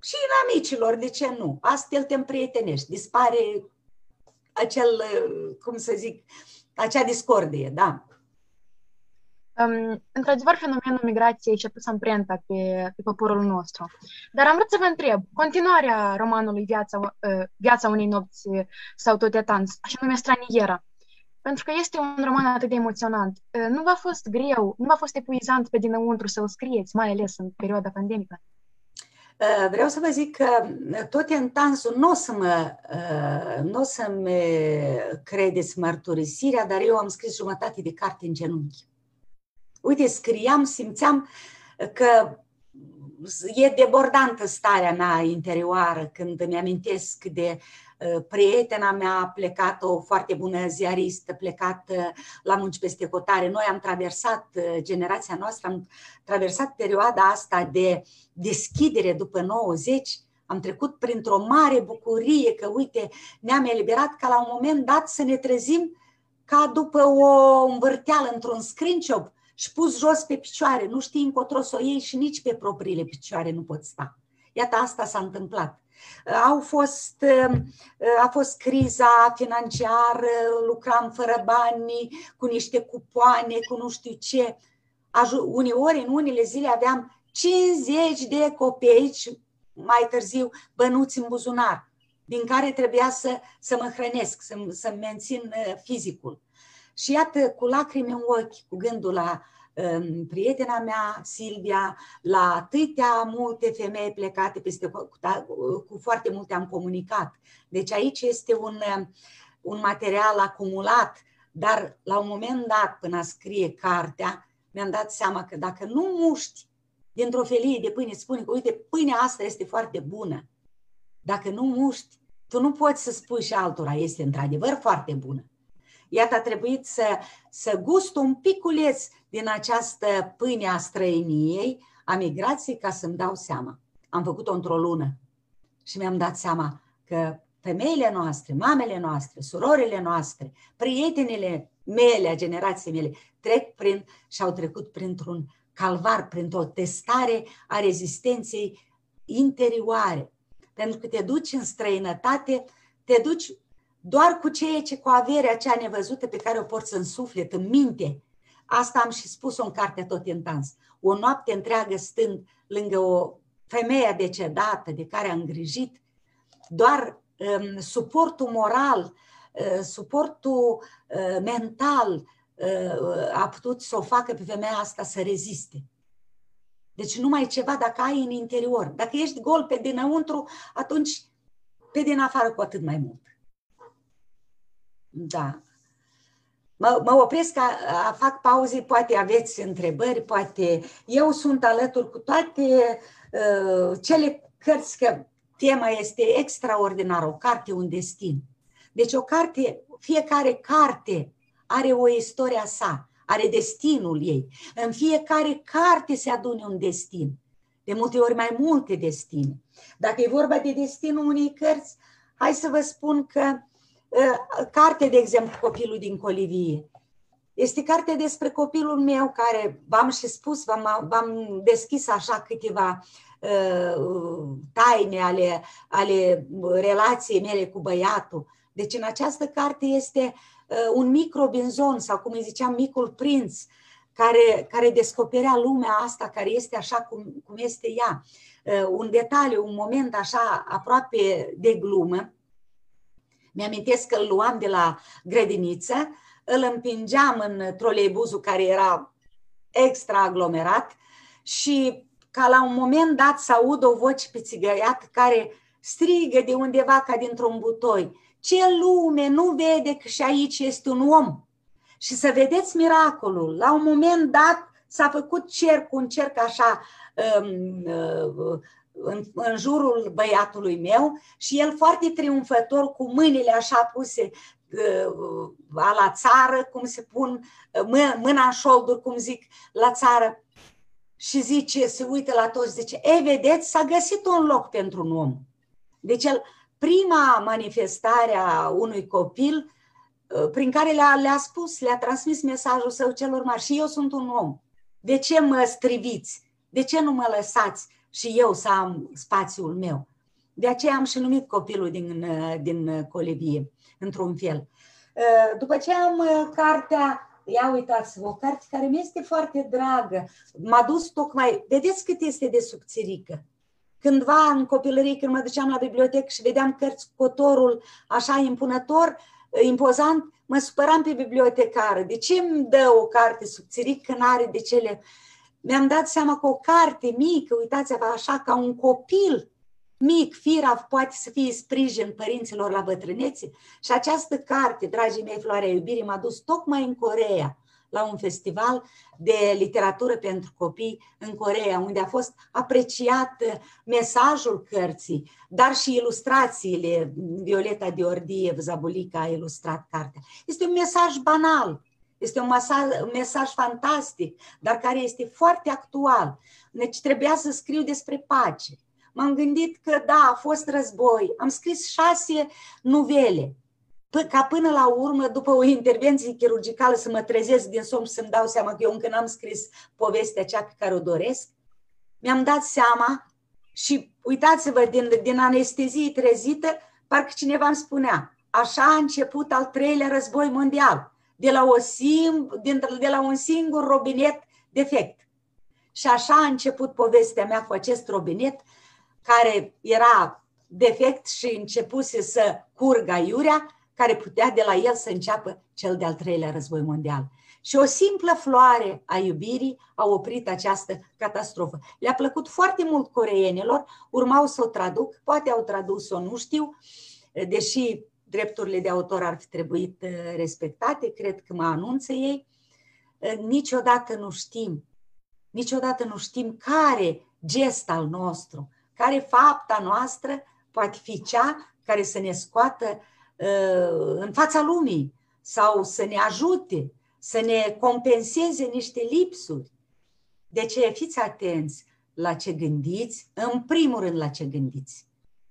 și în amicilor, de ce nu? Astfel te împrietenești, dispare acel, cum să zic, acea discordie, da. Um, într-adevăr, fenomenul migrației și-a pus amprenta pe, pe poporul nostru. Dar am vrut să vă întreb, continuarea romanului Viața, uh, Viața unei nopți sau tot etans, așa nume Straniera, pentru că este un roman atât de emoționant. Uh, nu v-a fost greu, nu v-a fost epuizant pe dinăuntru să-l scrieți, mai ales în perioada pandemică? Uh, vreau să vă zic că tot entansul nu o să mă, nu o să-mi credeți mărturisirea, dar eu am scris jumătate de carte în genunchi. Uite, scriam, simțeam că e debordantă starea mea interioară când îmi amintesc de uh, prietena mea plecat, o foarte bună ziaristă, plecat uh, la munci peste hotare. Noi am traversat, uh, generația noastră, am traversat perioada asta de deschidere după 90, am trecut printr-o mare bucurie că, uite, ne-am eliberat ca la un moment dat să ne trezim ca după o învârteală într-un screenshot și pus jos pe picioare, nu știi încotro să o iei și nici pe propriile picioare nu poți sta. Iată, asta s-a întâmplat. Au fost, a fost criza financiară, lucram fără bani, cu niște cupoane, cu nu știu ce. Uneori, în unele zile, aveam 50 de copeici, mai târziu, bănuți în buzunar, din care trebuia să, să mă hrănesc, să, să mențin uh, fizicul. Și iată, cu lacrimi în ochi, cu gândul la um, prietena mea, Silvia, la atâtea multe femei plecate peste, cu, cu foarte multe am comunicat. Deci aici este un, um, un material acumulat, dar la un moment dat, până a scrie cartea, mi-am dat seama că dacă nu muști dintr-o felie de pâine, spune că, uite, pâinea asta este foarte bună. Dacă nu muști, tu nu poți să spui și altora, este într-adevăr foarte bună. Iată, a trebuit să, să gust un piculeț din această pâine a străiniei, a migrației, ca să-mi dau seama. Am făcut-o într-o lună și mi-am dat seama că femeile noastre, mamele noastre, surorile noastre, prietenele mele, a generației mele, trec prin și au trecut printr-un calvar, printr-o testare a rezistenței interioare. Pentru că te duci în străinătate, te duci doar cu ceea ce, cu averea cea nevăzută pe care o porți în suflet, în minte. Asta am și spus-o în cartea Tot în dans. O noapte întreagă stând lângă o femeie decedată de care a îngrijit, doar um, suportul moral, uh, suportul uh, mental uh, a putut să o facă pe femeia asta să reziste. Deci numai ceva dacă ai în interior. Dacă ești gol pe dinăuntru, atunci pe din afară cu atât mai mult. Da. Mă, mă opresc, a, a, fac pauze, poate aveți întrebări, poate eu sunt alături cu toate uh, cele cărți, că tema este extraordinară, o carte, un destin. Deci o carte, fiecare carte are o istoria sa, are destinul ei. În fiecare carte se adune un destin. De multe ori mai multe destine. Dacă e vorba de destinul unei cărți, hai să vă spun că Ă, carte, de exemplu, Copilul din Colivie. Este carte despre copilul meu care, v-am și spus, v-am, v-am deschis așa câteva uh, taine ale, ale relației mele cu băiatul. Deci în această carte este uh, un mic Robinson sau cum îi ziceam, micul prinț, care, care descoperea lumea asta care este așa cum, cum este ea. Uh, un detaliu, un moment așa aproape de glumă, mi-amintesc că îl luam de la grădiniță, îl împingeam în troleibuzul care era extra aglomerat și ca la un moment dat să aud o voce pițigăiată care strigă de undeva ca dintr-un butoi. Ce lume nu vede că și aici este un om? Și să vedeți miracolul. La un moment dat s-a făcut cerc, un cerc așa um, uh, în, în jurul băiatului meu și el foarte triumfător cu mâinile așa puse uh, la țară, cum se pun uh, mâna în șolduri, cum zic la țară și zice, se uită la toți, zice, e, vedeți, s-a găsit un loc pentru un om. Deci el, prima manifestare a unui copil uh, prin care le-a, le-a spus, le-a transmis mesajul său celor mari și eu sunt un om. De ce mă striviți? De ce nu mă lăsați și eu să am spațiul meu? De aceea am și numit copilul din, uh, din colivie, într-un fel. Uh, după ce am cartea ia uitați-vă, o carte care mi este foarte dragă. M-a dus tocmai, vedeți cât este de subțirică. Cândva în copilărie, când mă duceam la bibliotecă și vedeam cărți cu cotorul așa impunător, impozant, mă supăram pe bibliotecară. De ce îmi dă o carte subțirică când are de cele... Mi-am dat seama că o carte mică, uitați-vă așa, ca un copil, mic, firav, poate să fie sprijin părinților la bătrânețe. Și această carte, dragii mei, Floarea Iubirii, m-a dus tocmai în Coreea, la un festival de literatură pentru copii în Coreea, unde a fost apreciat mesajul cărții, dar și ilustrațiile. Violeta Diordiev, Zabulica, a ilustrat cartea. Este un mesaj banal, este un mesaj, un mesaj fantastic, dar care este foarte actual. Deci trebuia să scriu despre pace m-am gândit că da, a fost război. Am scris șase nuvele. P- ca până la urmă, după o intervenție chirurgicală, să mă trezesc din somn și să-mi dau seama că eu încă n-am scris povestea cea pe care o doresc, mi-am dat seama și uitați-vă, din, din anestezie trezită, parcă cineva îmi spunea, așa a început al treilea război mondial, de la, o sim, din, de la un singur robinet defect. Și așa a început povestea mea cu acest robinet, care era defect și începuse să curgă iurea, care putea de la el să înceapă cel de-al treilea război mondial. Și o simplă floare a iubirii a oprit această catastrofă. Le-a plăcut foarte mult coreenilor, urmau să o traduc, poate au tradus-o, nu știu, deși drepturile de autor ar fi trebuit uh, respectate, cred că mă anunță ei. Uh, niciodată nu știm, niciodată nu știm care gest al nostru, care fapta noastră poate fi cea care să ne scoată uh, în fața lumii sau să ne ajute, să ne compenseze niște lipsuri. De ce fiți atenți la ce gândiți, în primul rând la ce gândiți,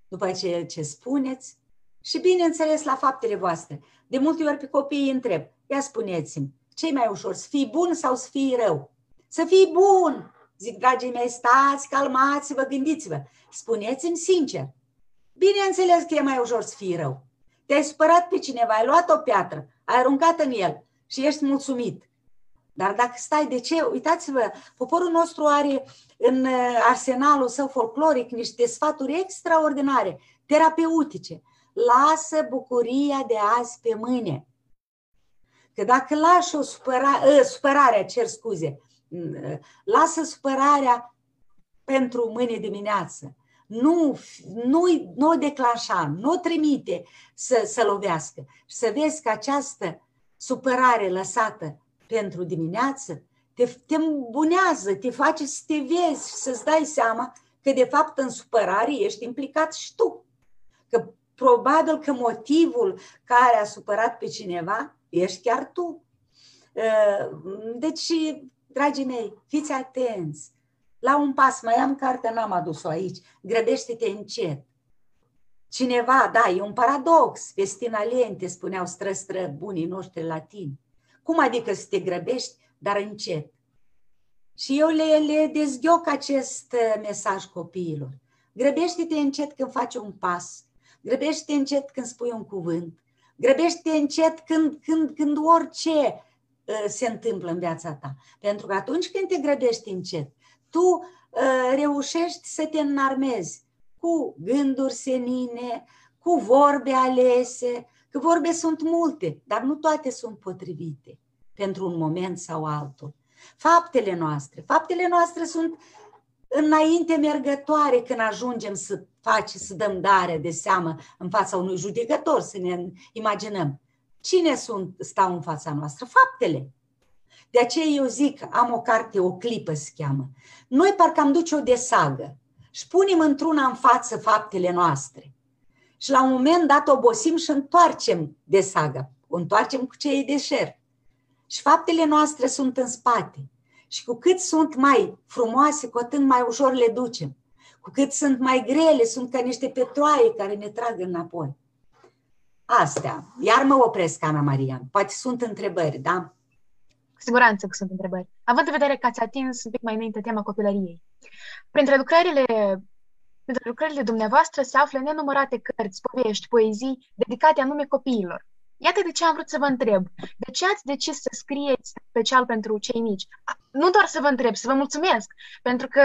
după ce ce spuneți și bineînțeles la faptele voastre. De multe ori pe copii îi întreb, ia spuneți-mi, ce mai ușor, să fii bun sau să fii rău? Să fii bun! Zic, dragii mei, stați, calmați-vă, gândiți-vă. Spuneți-mi sincer. Bineînțeles că e mai ușor să fii rău. Te-ai supărat pe cineva, ai luat o piatră, ai aruncat în el și ești mulțumit. Dar dacă stai, de ce? Uitați-vă, poporul nostru are în uh, arsenalul său folcloric niște sfaturi extraordinare, terapeutice. Lasă bucuria de azi pe mâine. Că dacă lași o supăra, uh, supărare, cer scuze, lasă supărarea pentru mâine dimineață. Nu, nu, nu o declanșa, nu o trimite să, să lovească. Și să vezi că această supărare lăsată pentru dimineață te, te îmbunează, te face să te vezi și să-ți dai seama că de fapt în supărare ești implicat și tu. Că probabil că motivul care a supărat pe cineva ești chiar tu. Deci Dragii mei, fiți atenți! La un pas, mai am carte, n-am adus-o aici, grăbește-te încet. Cineva, da, e un paradox, vestina lente, spuneau stră-stră bunii noștri latini. Cum adică să te grăbești, dar încet? Și eu le, le dezghioc acest uh, mesaj copiilor. Grăbește-te încet când faci un pas, grăbește-te încet când spui un cuvânt, grăbește-te încet când, când, când orice Uh, se întâmplă în viața ta. Pentru că atunci când te grăbești încet, tu uh, reușești să te înarmezi cu gânduri senine, cu vorbe alese, că vorbe sunt multe, dar nu toate sunt potrivite pentru un moment sau altul. Faptele noastre, faptele noastre sunt înainte mergătoare când ajungem să facem, să dăm dare de seamă în fața unui judecător, să ne imaginăm. Cine sunt, stau în fața noastră? Faptele. De aceea eu zic, am o carte, o clipă se cheamă. Noi parcă am duce o desagă și punem într-una în față faptele noastre. Și la un moment dat obosim și întoarcem desagă. O întoarcem cu ce e de șer. Și faptele noastre sunt în spate. Și cu cât sunt mai frumoase, cu atât mai ușor le ducem. Cu cât sunt mai grele, sunt ca niște petroaie care ne trag înapoi. Astea. Iar mă opresc, Ana Maria. Poate sunt întrebări, da? Cu siguranță că sunt întrebări. Având în vedere că ați atins un pic mai înainte tema copilăriei. Printre lucrările, printre lucrările dumneavoastră se află nenumărate cărți, povești, poezii dedicate anume copiilor. Iată de ce am vrut să vă întreb. De ce ați decis să scrieți special pentru cei mici? Nu doar să vă întreb, să vă mulțumesc, pentru că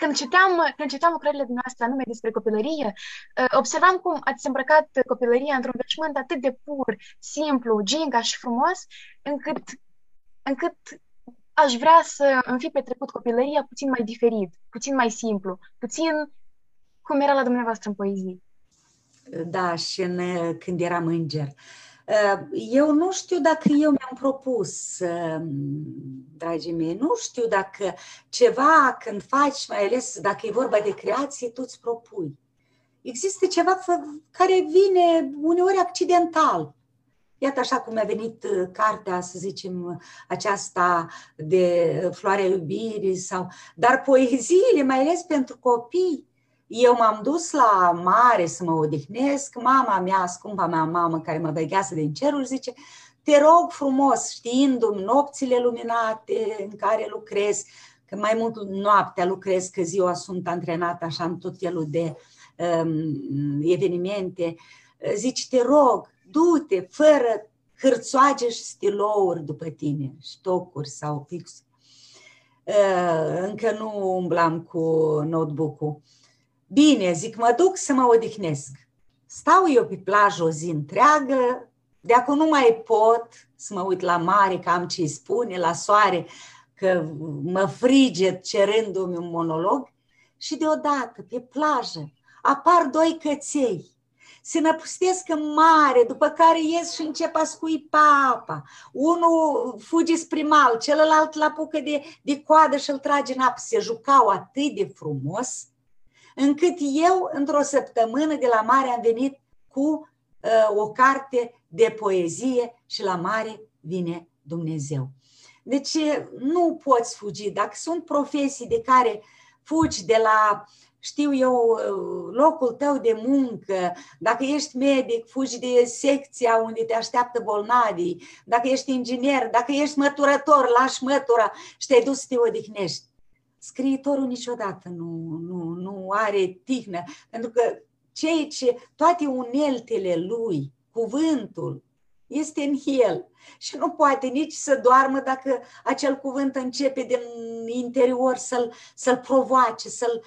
când citeam, când citeam lucrările dumneavoastră anume despre copilărie, ă, observam cum ați îmbrăcat copilăria într-un veșmânt atât de pur, simplu, gingaș și frumos, încât, încât aș vrea să îmi fi petrecut copilăria puțin mai diferit, puțin mai simplu, puțin cum era la dumneavoastră în poezii. Da, și în, când eram înger. Eu nu știu dacă eu mi-am propus, dragii mei, nu știu dacă ceva când faci, mai ales dacă e vorba de creație, tu îți propui. Există ceva care vine uneori accidental. Iată așa cum a venit uh, cartea, să zicem, aceasta de Floarea Iubirii, sau... dar poeziile, mai ales pentru copii, eu m-am dus la mare să mă odihnesc, mama mea, scumpa mea mamă care mă veghează din cerul, zice, te rog frumos, știindu-mi nopțile luminate în care lucrez, că mai mult noaptea lucrez, că ziua sunt antrenată așa în tot felul de um, evenimente, zici, te rog, du-te fără hârțoage și stilouri după tine, stocuri sau pix. Uh, încă nu umblam cu notebook-ul. Bine, zic, mă duc să mă odihnesc. Stau eu pe plajă o zi întreagă, de acum nu mai pot să mă uit la mare, că am ce spune, la soare, că mă frige cerându-mi un monolog. Și deodată, pe plajă, apar doi căței se năpustesc în mare, după care ies și încep a scuipa apa. Unul fuge spre mal, celălalt la apucă de, de coadă și îl trage în apă. Se jucau atât de frumos, încât eu, într-o săptămână de la mare, am venit cu uh, o carte de poezie și la mare vine Dumnezeu. Deci nu poți fugi. Dacă sunt profesii de care fugi de la uh, știu eu, locul tău de muncă, dacă ești medic, fugi de secția unde te așteaptă bolnavii, dacă ești inginer, dacă ești măturător, lași mătura și te-ai dus să te odihnești. Scriitorul niciodată nu, nu, nu are tihnă, pentru că cei ce, toate uneltele lui, cuvântul, este în el. Și nu poate nici să doarmă dacă acel cuvânt începe din interior să-l, să-l provoace, să-l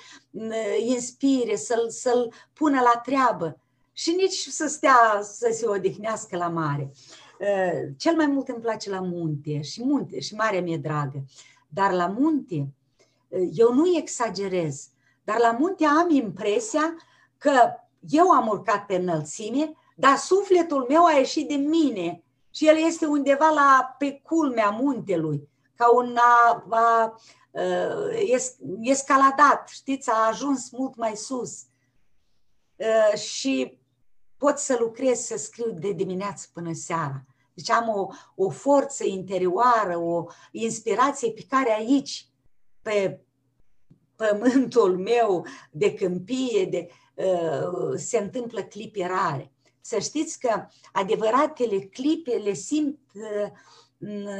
inspire, să-l, să-l pună la treabă. Și nici să stea să se odihnească la mare. Uh, cel mai mult îmi place la munte și munte și marea mi-e dragă, dar la munte uh, eu nu exagerez, dar la munte am impresia că eu am urcat pe înălțime, dar sufletul meu a ieșit de mine și el este undeva la pe culmea muntelui, ca un a, a, es, escaladat, știți, a ajuns mult mai sus. Și pot să lucrez, să scriu de dimineață până seara. Deci am o, o forță interioară, o inspirație pe care aici, pe pământul meu de câmpie, de, uh, se întâmplă clipe rare. Să știți că adevăratele clipe le, simt,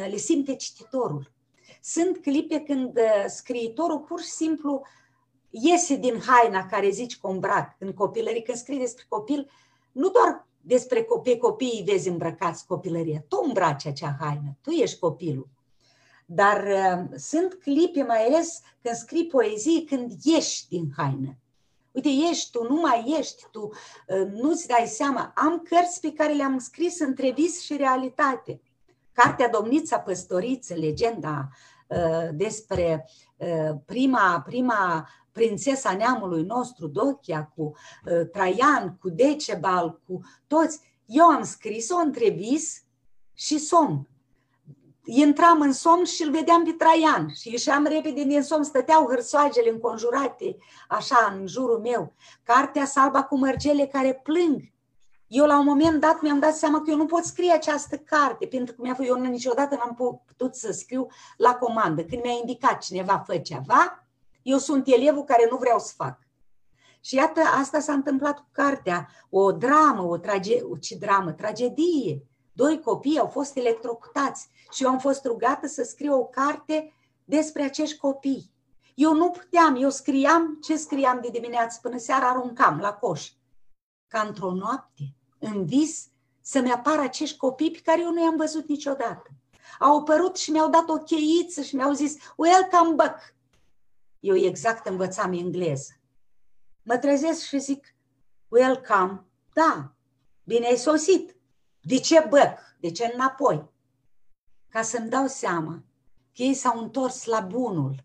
le simte cititorul. Sunt clipe când uh, scriitorul pur și simplu iese din haina care zici că îmbrac în copilărie. Când scrii despre copil, nu doar despre copii, copiii vezi îmbrăcați copilărie. Tu îmbraci acea haină, tu ești copilul. Dar uh, sunt clipe, mai ales când scrii poezii, când ieși din haină. Uite, ești tu, nu mai ești tu, ă, nu-ți dai seama. Am cărți pe care le-am scris între vis și realitate. Cartea Domnița Păstoriță, legenda despre prima, prima prințesa neamului nostru, Dochia, cu Traian, cu Decebal, cu toți. Eu am scris-o între vis și somn intram în somn și îl vedeam pe Traian și ieșeam repede din somn, stăteau hârsoagele înconjurate așa în jurul meu. Cartea salba cu mărgele care plâng. Eu la un moment dat mi-am dat seama că eu nu pot scrie această carte, pentru că mi-a fost, eu niciodată n-am putut să scriu la comandă. Când mi-a indicat cineva fă ceva, eu sunt elevul care nu vreau să fac. Și iată, asta s-a întâmplat cu cartea. O dramă, o tragedie, ce dramă, tragedie. Doi copii au fost electrocutați și eu am fost rugată să scriu o carte despre acești copii. Eu nu puteam, eu scriam ce scriam de dimineață până seara, aruncam la coș. Ca într-o noapte, în vis, să-mi apară acești copii pe care eu nu i-am văzut niciodată. Au apărut și mi-au dat o cheiță și mi-au zis, welcome back. Eu exact învățam engleză. Mă trezesc și zic, welcome, da, bine ai sosit. De ce băc? De ce înapoi? Ca să-mi dau seama că ei s-au întors la bunul.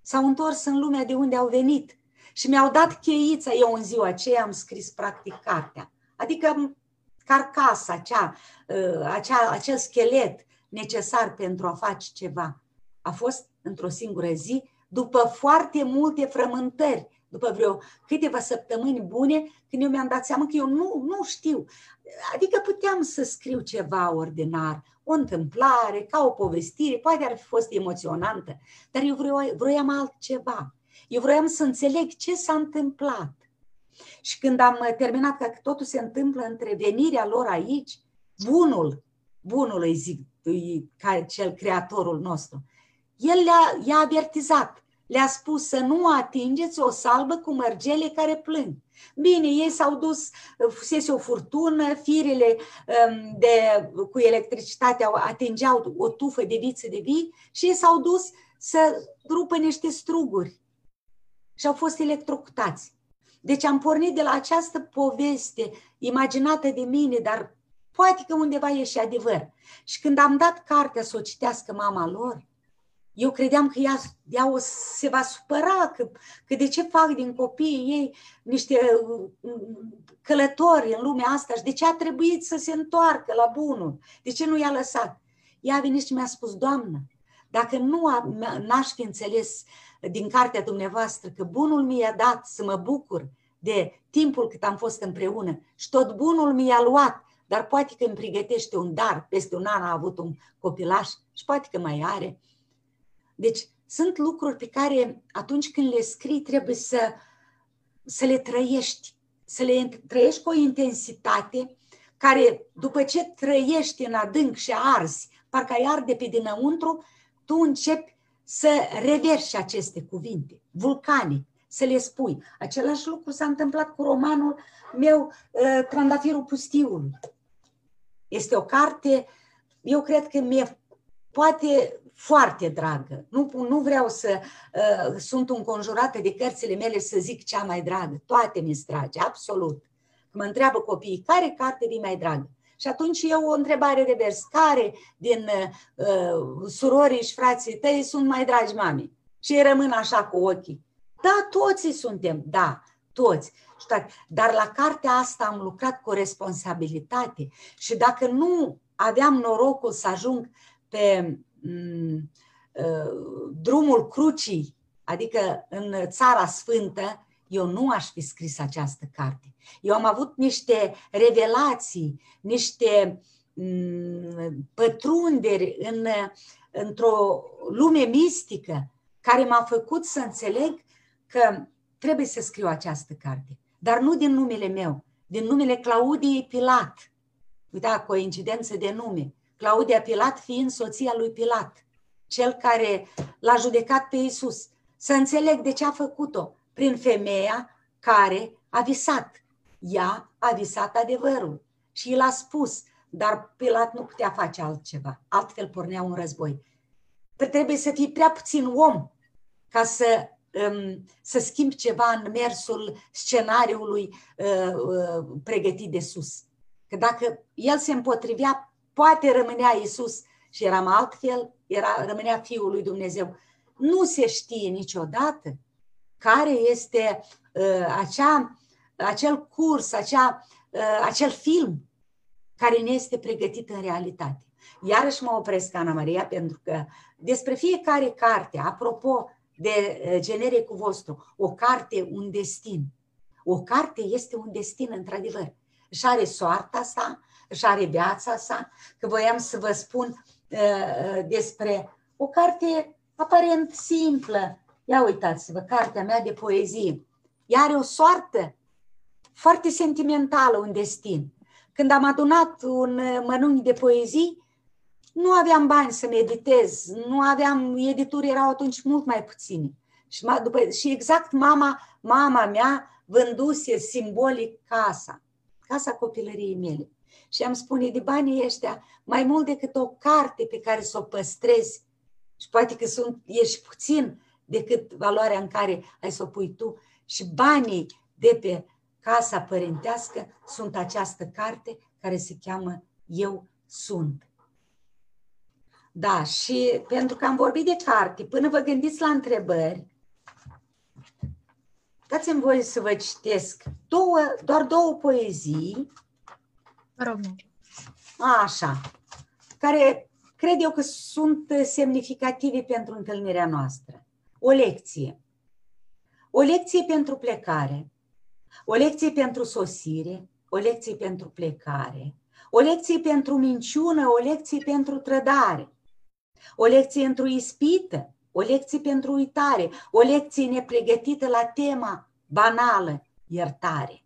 S-au întors în lumea de unde au venit și mi-au dat cheița. Eu în ziua aceea am scris practic cartea. Adică carcasa, acea, ă, acea, acel schelet necesar pentru a face ceva. A fost într-o singură zi, după foarte multe frământări, după vreo câteva săptămâni bune, când eu mi-am dat seama că eu nu, nu știu. Adică puteam să scriu ceva ordinar, o întâmplare, ca o povestire, poate ar fi fost emoționantă, dar eu vreau, vroiam altceva. Eu vroiam să înțeleg ce s-a întâmplat. Și când am terminat că totul se întâmplă între venirea lor aici, bunul, bunul îi zic, îi, ca cel creatorul nostru, el le-a, i-a avertizat le-a spus să nu atingeți o salbă cu mărgele care plâng. Bine, ei s-au dus, fusese o furtună, firele um, de, cu electricitate atingeau o tufă de viță de vii și ei s-au dus să rupă niște struguri și au fost electrocutați. Deci am pornit de la această poveste imaginată de mine, dar poate că undeva e și adevăr. Și când am dat cartea să o citească mama lor, eu credeam că ea, ea o se va supăra, că, că de ce fac din copiii ei niște uh, călători în lumea asta și de ce a trebuit să se întoarcă la bunul, de ce nu i-a lăsat. Ea a venit și mi-a spus, Doamnă, dacă nu n-aș fi înțeles din cartea dumneavoastră că bunul mi-a dat să mă bucur de timpul cât am fost împreună și tot bunul mi-a luat, dar poate că îmi pregătește un dar, peste un an a avut un copilaș și poate că mai are, deci sunt lucruri pe care atunci când le scrii trebuie să, să le trăiești, să le trăiești cu o intensitate care după ce trăiești în adânc și arzi, parcă ai arde pe dinăuntru, tu începi să reverși aceste cuvinte, vulcanic, să le spui. Același lucru s-a întâmplat cu romanul meu, uh, Trandafirul Pustiului. Este o carte, eu cred că mi-e poate foarte dragă. Nu, nu vreau să uh, sunt înconjurată de cărțile mele să zic cea mai dragă. Toate mi-s dragi, absolut. Mă întreabă copiii, care carte e mai dragă? Și atunci eu o întrebare de vers, care din uh, surorii și frații tăi sunt mai dragi mami? Și ei rămân așa cu ochii. Da, toți suntem, da, toți. Dar la cartea asta am lucrat cu responsabilitate și dacă nu aveam norocul să ajung pe Mm, uh, drumul crucii, adică în Țara Sfântă, eu nu aș fi scris această carte. Eu am avut niște revelații, niște mm, pătrunderi în, într-o lume mistică care m-a făcut să înțeleg că trebuie să scriu această carte. Dar nu din numele meu, din numele Claudiei Pilat. Uite, coincidență de nume. Claudia Pilat fiind soția lui Pilat, cel care l-a judecat pe Isus. Să înțeleg de ce a făcut-o prin femeia care a visat. Ea a visat adevărul și i l-a spus, dar Pilat nu putea face altceva, altfel pornea un război. Trebuie să fii prea puțin om ca să, um, să schimbi ceva în mersul scenariului uh, uh, pregătit de sus. Că dacă el se împotrivea poate rămânea Isus și eram altfel, era, rămânea Fiul lui Dumnezeu. Nu se știe niciodată care este uh, acea, acel curs, acea, uh, acel film care ne este pregătit în realitate. Iarăși mă opresc, Ana Maria, pentru că despre fiecare carte, apropo de uh, genericul vostru, o carte, un destin. O carte este un destin, într-adevăr. Și are soarta sa, și are viața sa, că voiam să vă spun uh, despre o carte aparent simplă. Ia uitați-vă, cartea mea de poezie. Ea are o soartă foarte sentimentală, un destin. Când am adunat un mănunchi de poezii, nu aveam bani să-mi editez, nu aveam, edituri erau atunci mult mai puține. Și, după, și exact mama, mama mea vânduse simbolic casa, casa copilăriei mele. Și am spune, de banii ăștia, mai mult decât o carte pe care să o păstrezi, și poate că sunt, ești puțin decât valoarea în care ai să o pui tu, și banii de pe casa părintească sunt această carte care se cheamă Eu sunt. Da, și pentru că am vorbit de carte, până vă gândiți la întrebări, dați-mi voie să vă citesc două, doar două poezii. Rog. Așa, care cred eu că sunt semnificative pentru întâlnirea noastră. O lecție. O lecție pentru plecare, o lecție pentru sosire, o lecție pentru plecare, o lecție pentru minciună, o lecție pentru trădare, o lecție într-o ispită, o lecție pentru uitare, o lecție nepregătită la tema banală, iertare,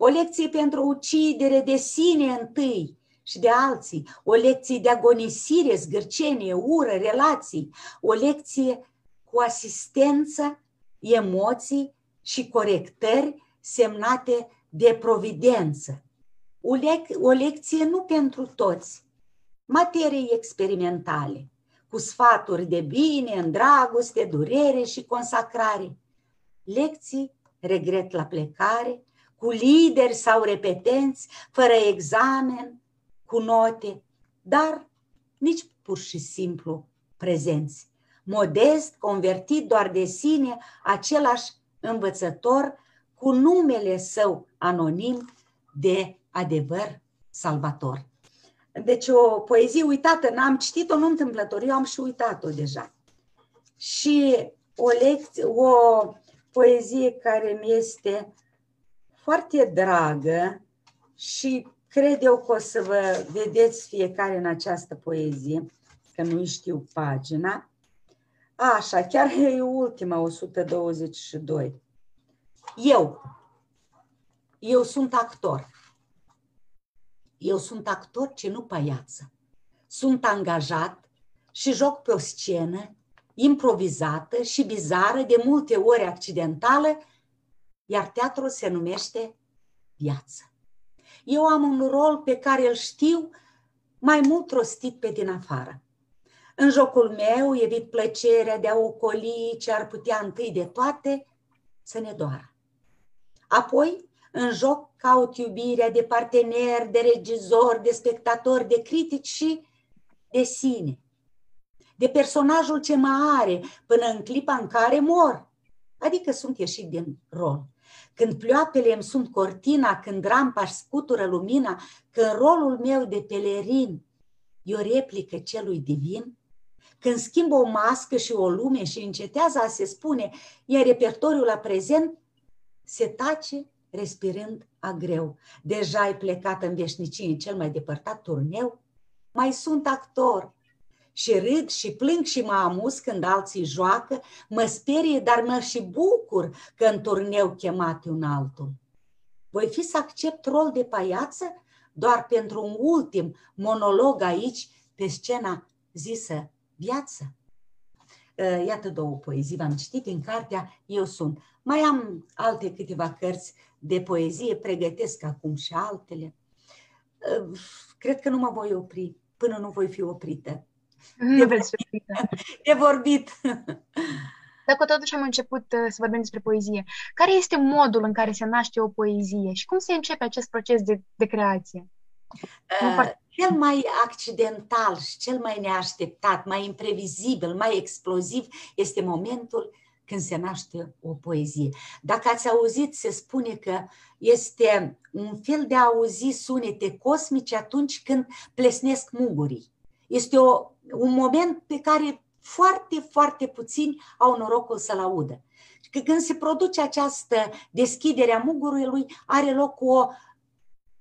o lecție pentru ucidere de sine întâi și de alții, o lecție de agonisire, zgârcenie, ură, relații, o lecție cu asistență, emoții și corectări semnate de providență. O, lec- o lecție nu pentru toți, materii experimentale, cu sfaturi de bine, în dragoste, durere și consacrare. Lecții, regret la plecare, cu lideri sau repetenți, fără examen, cu note, dar nici pur și simplu prezenți. Modest, convertit doar de sine, același învățător cu numele său anonim de adevăr salvator. Deci o poezie uitată, n-am citit-o nu întâmplător, eu am și uitat-o deja. Și o, lecție, o poezie care mi este foarte dragă și cred eu că o să vă vedeți fiecare în această poezie, că nu știu pagina. Așa, chiar e ultima, 122. Eu. Eu sunt actor. Eu sunt actor ce nu paiață. Sunt angajat și joc pe o scenă improvizată și bizară, de multe ori accidentală, iar teatrul se numește viață. Eu am un rol pe care îl știu mai mult rostit pe din afară. În jocul meu evit plăcerea de a ocoli ce ar putea întâi de toate să ne doară. Apoi în joc caut iubirea de partener, de regizor, de spectator, de critic și de sine. De personajul ce mă are până în clipa în care mor. Adică sunt ieșit din rol. Când ploapele îmi sunt cortina, când rampa își scutură lumina, când rolul meu de pelerin e o replică celui divin, când schimbă o mască și o lume și încetează a se spune, iar repertoriul la prezent se tace respirând a greu. Deja ai plecat în veșnicie în cel mai depărtat turneu? Mai sunt actor. Și râd și plâng și mă amuz când alții joacă, mă sperie, dar mă și bucur că în turneu chemat un altul. Voi fi să accept rol de paiață doar pentru un ultim monolog aici, pe scena zisă viață? Iată două poezii, v-am citit în cartea Eu sunt. Mai am alte câteva cărți de poezie, pregătesc acum și altele. Cred că nu mă voi opri până nu voi fi oprită. Nu veți fi De vorbit. Dacă totuși am început uh, să vorbim despre poezie, care este modul în care se naște o poezie și cum se începe acest proces de, de creație? Uh, cel mai accidental și cel mai neașteptat, mai imprevizibil, mai exploziv este momentul când se naște o poezie. Dacă ați auzit, se spune că este un fel de a auzi sunete cosmice atunci când plesnesc mugurii. Este o, un moment pe care foarte, foarte puțini au norocul să-l audă. Că când se produce această deschidere a mugurului, are loc o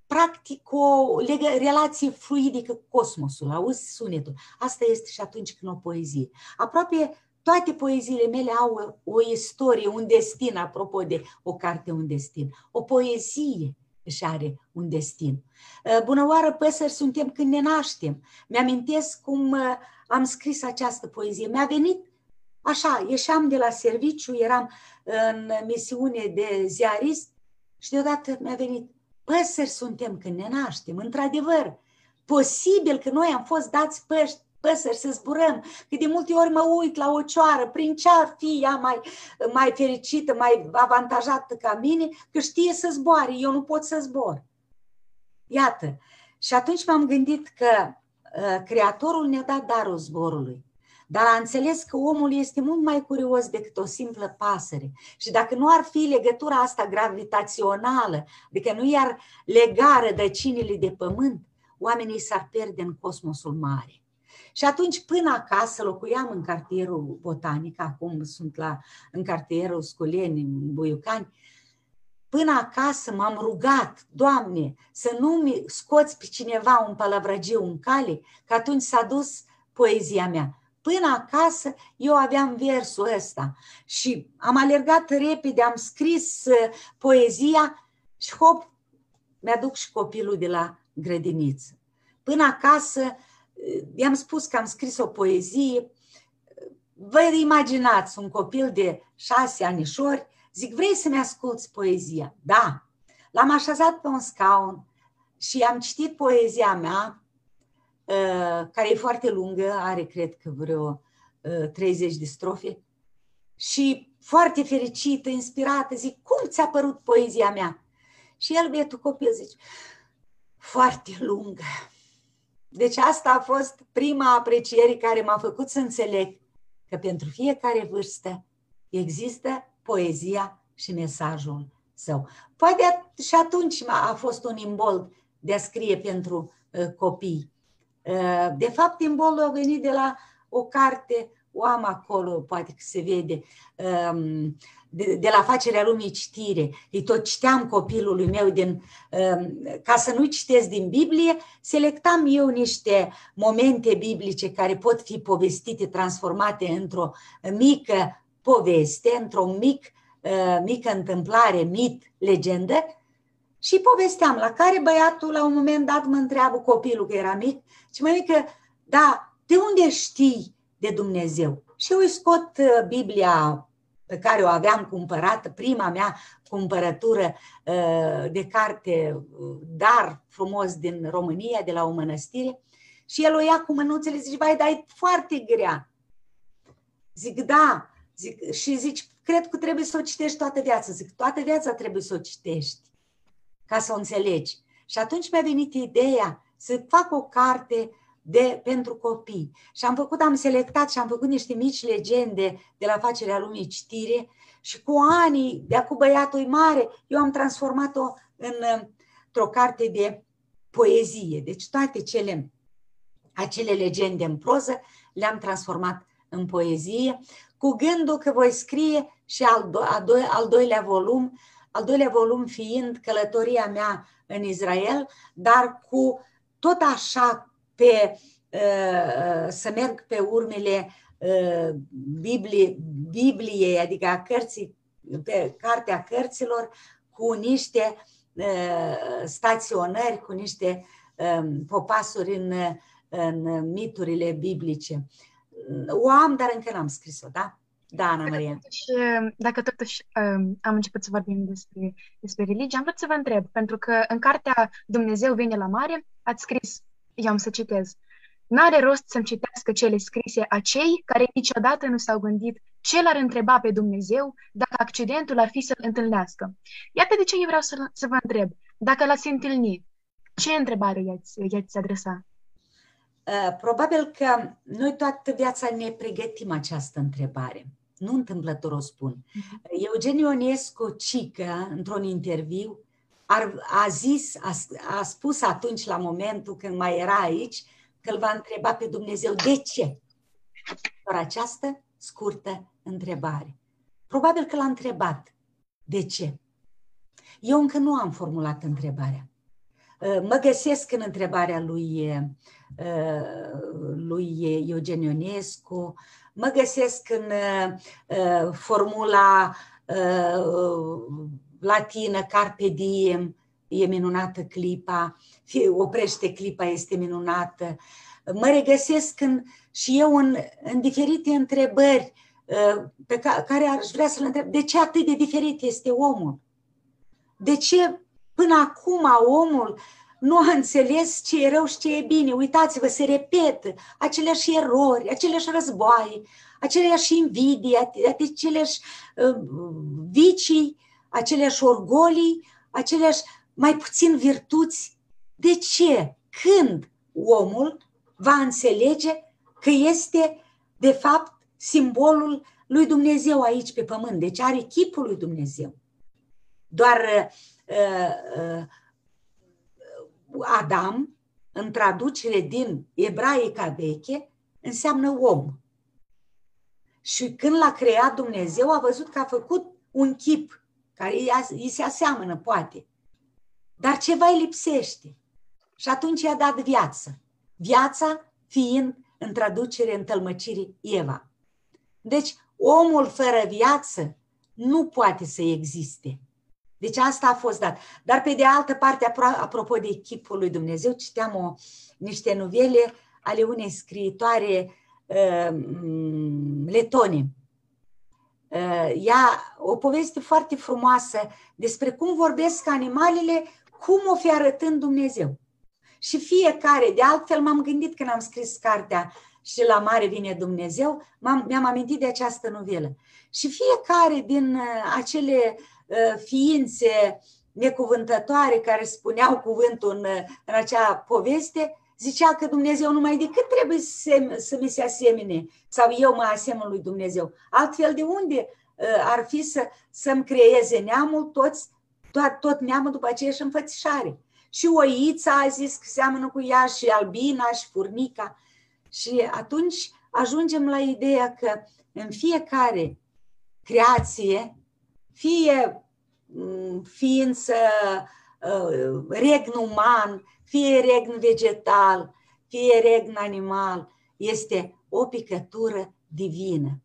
practic o legă, relație fluidică cu cosmosul, auzi sunetul. Asta este și atunci când o poezie. Aproape toate poeziile mele au o istorie, un destin, apropo de o carte, un destin. O poezie își are un destin. Uh, bună oară, păsări suntem când ne naștem. Mi-amintesc cum uh, am scris această poezie. Mi-a venit așa, ieșeam de la serviciu, eram în misiune de ziarist și deodată mi-a venit păsări suntem când ne naștem, într-adevăr. Posibil că noi am fost dați păști păsări să zburăm, că de multe ori mă uit la o cioară, prin ce ar fi ea mai, mai fericită, mai avantajată ca mine, că știe să zboare, eu nu pot să zbor. Iată, și atunci m-am gândit că uh, Creatorul ne-a dat darul zborului. Dar a înțeles că omul este mult mai curios decât o simplă pasăre. Și dacă nu ar fi legătura asta gravitațională, adică nu i-ar lega rădăcinile de pământ, oamenii s-ar pierde în cosmosul mare. Și atunci, până acasă, locuiam în cartierul botanic, acum sunt la, în cartierul Sculeni, în Buiucani, până acasă m-am rugat, Doamne, să nu mi scoți pe cineva un palavragiu în cale, că atunci s-a dus poezia mea. Până acasă eu aveam versul ăsta și am alergat repede, am scris uh, poezia și hop, mi-aduc și copilul de la grădiniță. Până acasă uh, i-am spus că am scris o poezie. Vă imaginați un copil de șase anișori, zic, vrei să-mi asculți poezia? Da. L-am așezat pe un scaun și am citit poezia mea Uh, care e foarte lungă, are cred că vreo 30 uh, de strofe și foarte fericită, inspirată, zic, cum ți-a părut poezia mea? Și el, bietul copil, zice, foarte lungă. Deci asta a fost prima apreciere care m-a făcut să înțeleg că pentru fiecare vârstă există poezia și mesajul său. Poate și atunci a fost un imbold de a scrie pentru uh, copii. Eh, de fapt, imbolul a venit de la o carte, o am acolo, poate că se vede, ehm, de, de la facerea lumii citire. Îi tot citeam copilului meu din, ehm, ca să nu citesc din Biblie, selectam eu niște momente biblice care pot fi povestite, transformate într-o mică poveste, într-o mic, eh, mică întâmplare, mit, legendă, și povesteam, la care băiatul la un moment dat mă întreabă copilul că era mic și mă că, da, de unde știi de Dumnezeu? Și eu îi scot uh, Biblia pe care o aveam cumpărată, prima mea cumpărătură uh, de carte, uh, dar frumos din România, de la o mănăstire, și el o ia cu mânuțele, zice, vai, dar e foarte grea. Zic, da, zic, și zici, cred că trebuie să o citești toată viața. Zic, toată viața trebuie să o citești ca să o înțelegi. Și atunci mi-a venit ideea să fac o carte de, pentru copii. Și am făcut, am selectat și am făcut niște mici legende de la facerea lumii citire și cu anii, de acum băiatul mare, eu am transformat-o în, într-o carte de poezie. Deci toate cele, acele legende în proză le-am transformat în poezie, cu gândul că voi scrie și al, do- al, do- al doilea volum al doilea volum fiind călătoria mea în Israel, dar cu tot așa pe uh, să merg pe urmele uh, Biblie, Bibliei, adică a cărții, pe cartea cărților, cu niște uh, staționări, cu niște um, popasuri în, în miturile biblice. O am, dar încă n-am scris-o, da? Da, Ana Maria. Dacă totuși, dacă totuși um, am început să vorbim despre, despre religie, am vrut să vă întreb, pentru că în cartea Dumnezeu vine la mare, ați scris, eu am să citez, N-are rost să-mi citească cele scrise a cei care niciodată nu s-au gândit ce l-ar întreba pe Dumnezeu dacă accidentul ar fi să-l întâlnească. Iată de ce eu vreau să, să vă întreb, dacă l-ați întâlnit, Ce întrebare i-ați, i-ați adresa? Uh, probabil că noi toată viața ne pregătim această întrebare. Nu întâmplător o spun. Uh-huh. Eugen Ionescu Cică, într-un interviu, ar, a zis, a, a spus atunci, la momentul când mai era aici, că îl va întreba pe Dumnezeu de ce. Doar această scurtă întrebare. Probabil că l-a întrebat. De ce? Eu încă nu am formulat întrebarea. Uh, mă găsesc în întrebarea lui, uh, lui Eugen Ionescu, mă găsesc în uh, formula latină Carpe Diem, e minunată clipa, oprește clipa, este minunată. Mă regăsesc în, și eu în, în diferite întrebări pe care aș vrea să le întreb. De ce atât de diferit este omul? De ce până acum omul nu a înțeles ce e rău și ce e bine? Uitați-vă, se repetă aceleași erori, aceleași războaie, aceleași invidii, aceleași uh, vicii, aceleași orgolii, aceleași mai puțin virtuți. De ce? Când omul va înțelege că este, de fapt, simbolul lui Dumnezeu aici pe pământ, deci are chipul lui Dumnezeu. Doar uh, uh, Adam, în traducere din ebraica veche, înseamnă om. Și când l-a creat Dumnezeu, a văzut că a făcut un chip care îi se aseamănă, poate. Dar ceva îi lipsește. Și atunci i-a dat viață. Viața fiind în traducere în tălmăcirii Eva. Deci, omul fără viață nu poate să existe. Deci asta a fost dat. Dar pe de altă parte, apropo de chipul lui Dumnezeu, citeam o, niște novele ale unei scriitoare uh, letone. Uh, ea, o poveste foarte frumoasă despre cum vorbesc animalele, cum o fi arătând Dumnezeu. Și fiecare, de altfel m-am gândit când am scris cartea și la mare vine Dumnezeu, mi-am amintit de această novelă. Și fiecare din uh, acele uh, ființe necuvântătoare care spuneau cuvântul în, în acea poveste, zicea că Dumnezeu numai decât trebuie să, să mi se asemene sau eu mă asemăn lui Dumnezeu. Altfel de unde uh, ar fi să, să-mi creeze neamul toți, tot, tot neamul după aceeași înfățișare. Și oița a zis că seamănă cu ea și albina și furnica. Și atunci ajungem la ideea că în fiecare creație, fie mm, ființă, uh, regn uman, fie regn vegetal, fie regn animal, este o picătură divină.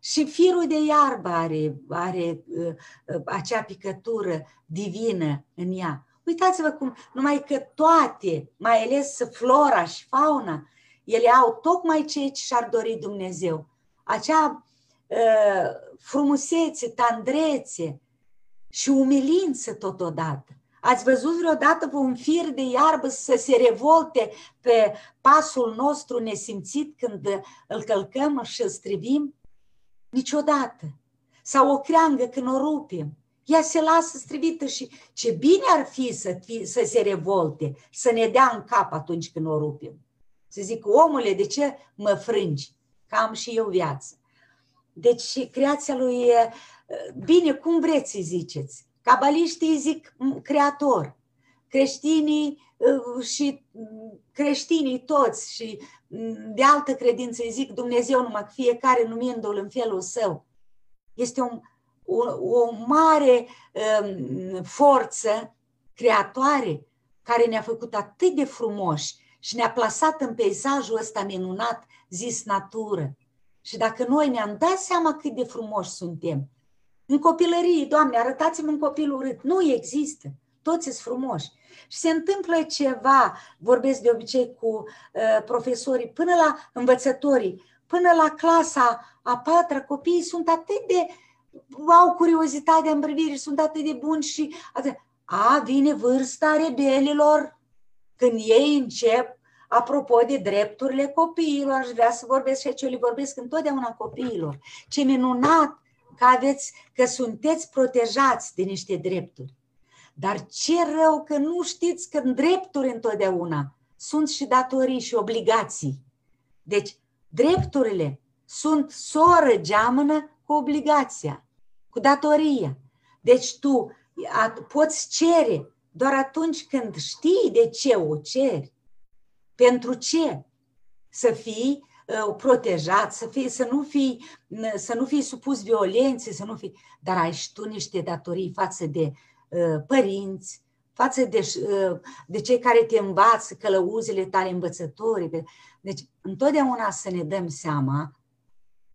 Și firul de iarbă are, are uh, uh, acea picătură divină în ea. Uitați-vă cum, numai că toate, mai ales flora și fauna, ele au tocmai ceea ce și-ar dori Dumnezeu. Acea uh, frumusețe, tandrețe și umilință totodată. Ați văzut vreodată un fir de iarbă să se revolte pe pasul nostru nesimțit când îl călcăm și îl strivim? Niciodată. Sau o creangă când o rupem. Ea se lasă strivită și ce bine ar fi să, fi, să se revolte, să ne dea în cap atunci când o rupem. Să zic, omule, de ce mă frângi? Că am și eu viață. Deci creația lui, bine, cum vreți să ziceți? Cabaliștii zic creator, creștinii și creștinii toți și de altă credință îi zic Dumnezeu numai fiecare numindu-l în felul său. Este o, o, o mare um, forță creatoare care ne-a făcut atât de frumoși și ne-a plasat în peisajul ăsta minunat zis natură. Și dacă noi ne-am dat seama cât de frumoși suntem, în copilărie, Doamne, arătați-mi un copil urât. Nu există. Toți sunt frumoși. Și se întâmplă ceva, vorbesc de obicei cu uh, profesorii, până la învățătorii, până la clasa a patra, copiii sunt atât de, au curiozitate în privire, sunt atât de buni și atât. A, vine vârsta rebelilor, când ei încep, apropo de drepturile copiilor, aș vrea să vorbesc și ce le vorbesc întotdeauna copiilor. Ce minunat că aveți, că sunteți protejați de niște drepturi. Dar ce rău că nu știți că în drepturi întotdeauna sunt și datorii și obligații. Deci, drepturile sunt soră geamănă cu obligația, cu datoria. Deci tu poți cere doar atunci când știi de ce o ceri. Pentru ce? Să fii uh, protejat, să, fii, să, nu fii, să nu fii supus violențe, să nu fii... Dar ai și tu niște datorii față de uh, părinți, față de, uh, de cei care te învață, călăuzile tale învățători. Deci, întotdeauna să ne dăm seama,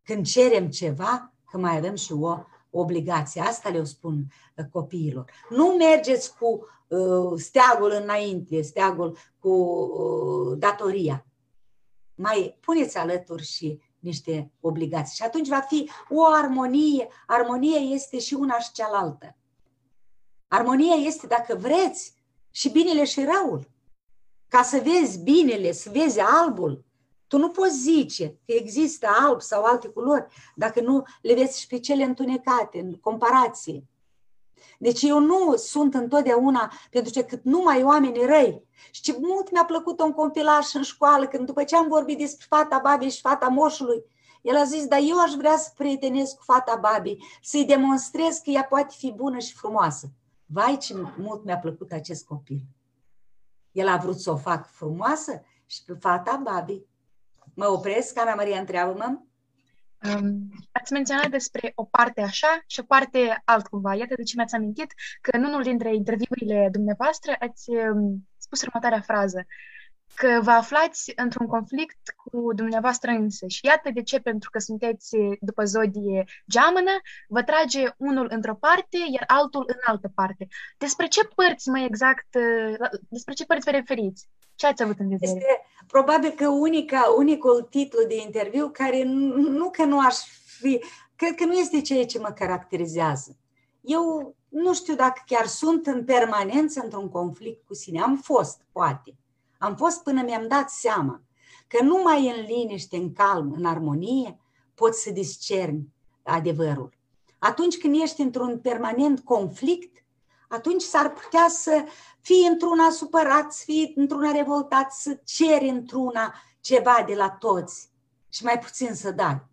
când cerem ceva, că mai avem și o obligație. Asta le spun uh, copiilor. Nu mergeți cu uh, steagul înainte, steagul cu uh, datoria. Mai puneți alături și niște obligații. Și atunci va fi o armonie. Armonie este și una și cealaltă. Armonia este, dacă vreți, și binele și răul. Ca să vezi binele, să vezi albul, tu nu poți zice că există alb sau alte culori dacă nu le vezi și pe cele întunecate, în comparație. Deci eu nu sunt întotdeauna, pentru că cât numai oameni răi. Și ce mult mi-a plăcut un compilaș în școală, când după ce am vorbit despre fata Babi și fata moșului, el a zis, dar eu aș vrea să prietenesc cu fata Babi, să-i demonstrez că ea poate fi bună și frumoasă. Vai ce mult mi-a plăcut acest copil. El a vrut să o fac frumoasă și pe fata Babi. Mă opresc, Ana Maria, întreabă-mă. Um, ați menționat despre o parte așa și o parte altcumva. Iată de ce mi-ați amintit că în unul dintre interviurile dumneavoastră ați um, spus următoarea frază că vă aflați într-un conflict cu dumneavoastră însă. Și iată de ce, pentru că sunteți după zodie geamănă, vă trage unul într-o parte, iar altul în altă parte. Despre ce părți mai exact, despre ce părți vă referiți? Ce ați avut în vedere? Este probabil că unica, unicul titlu de interviu care nu, nu că nu aș fi, cred că nu este ceea ce mă caracterizează. Eu nu știu dacă chiar sunt în permanență într-un conflict cu sine. Am fost, poate. Am fost până mi-am dat seama că numai în liniște, în calm, în armonie, poți să discerni adevărul. Atunci când ești într-un permanent conflict, atunci s-ar putea să fii într-una supărat, să fii într-una revoltat, să ceri într-una ceva de la toți și mai puțin să dai.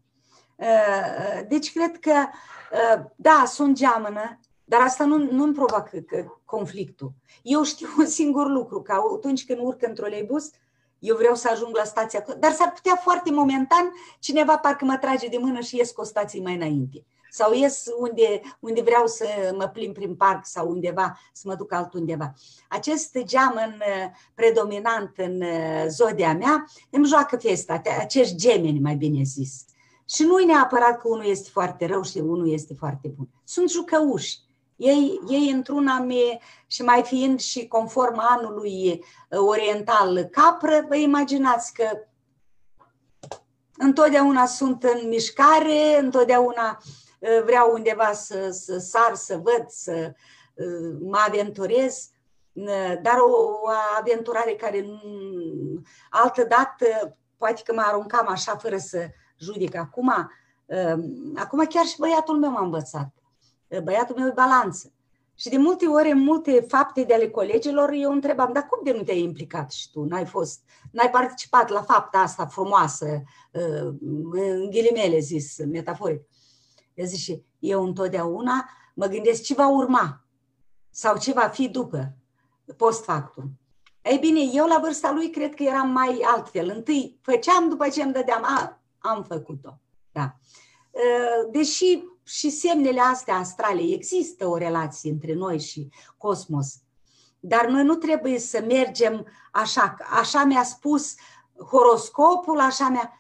Uh, deci cred că, uh, da, sunt geamănă, dar asta nu, nu-mi provoacă conflictul. Eu știu un singur lucru, că atunci când urc în troleibus, eu vreau să ajung la stația, dar s-ar putea foarte momentan cineva parcă mă trage de mână și ies cu o stație mai înainte. Sau ies unde, unde vreau să mă plimb prin parc sau undeva, să mă duc altundeva. Acest geamăn predominant în zodia mea îmi joacă festa, acești gemeni, mai bine zis. Și nu e neapărat că unul este foarte rău și unul este foarte bun. Sunt jucăuși. Ei, ei într-una mie, și mai fiind și conform anului uh, oriental capră, vă imaginați că întotdeauna sunt în mișcare, întotdeauna uh, vreau undeva să, să sar, să văd, să uh, mă aventurez, dar o, o aventurare care altă dată poate că mă aruncam așa fără să judec acum. Acum chiar și băiatul meu m-a învățat băiatul meu e balanță. Și de multe ori, în multe fapte de ale colegilor, eu întrebam, dar cum de nu te-ai implicat și tu? N-ai fost, n-ai participat la fapta asta frumoasă, uh, în ghilimele zis, metaforic. El zice, eu întotdeauna mă gândesc ce va urma sau ce va fi după, post factum. Ei bine, eu la vârsta lui cred că eram mai altfel. Întâi făceam, după ce îmi dădeam, a, am făcut-o. Da. Uh, deși și semnele astea astrale. Există o relație între noi și cosmos. Dar noi nu trebuie să mergem așa. Așa mi-a spus horoscopul, așa mi-a...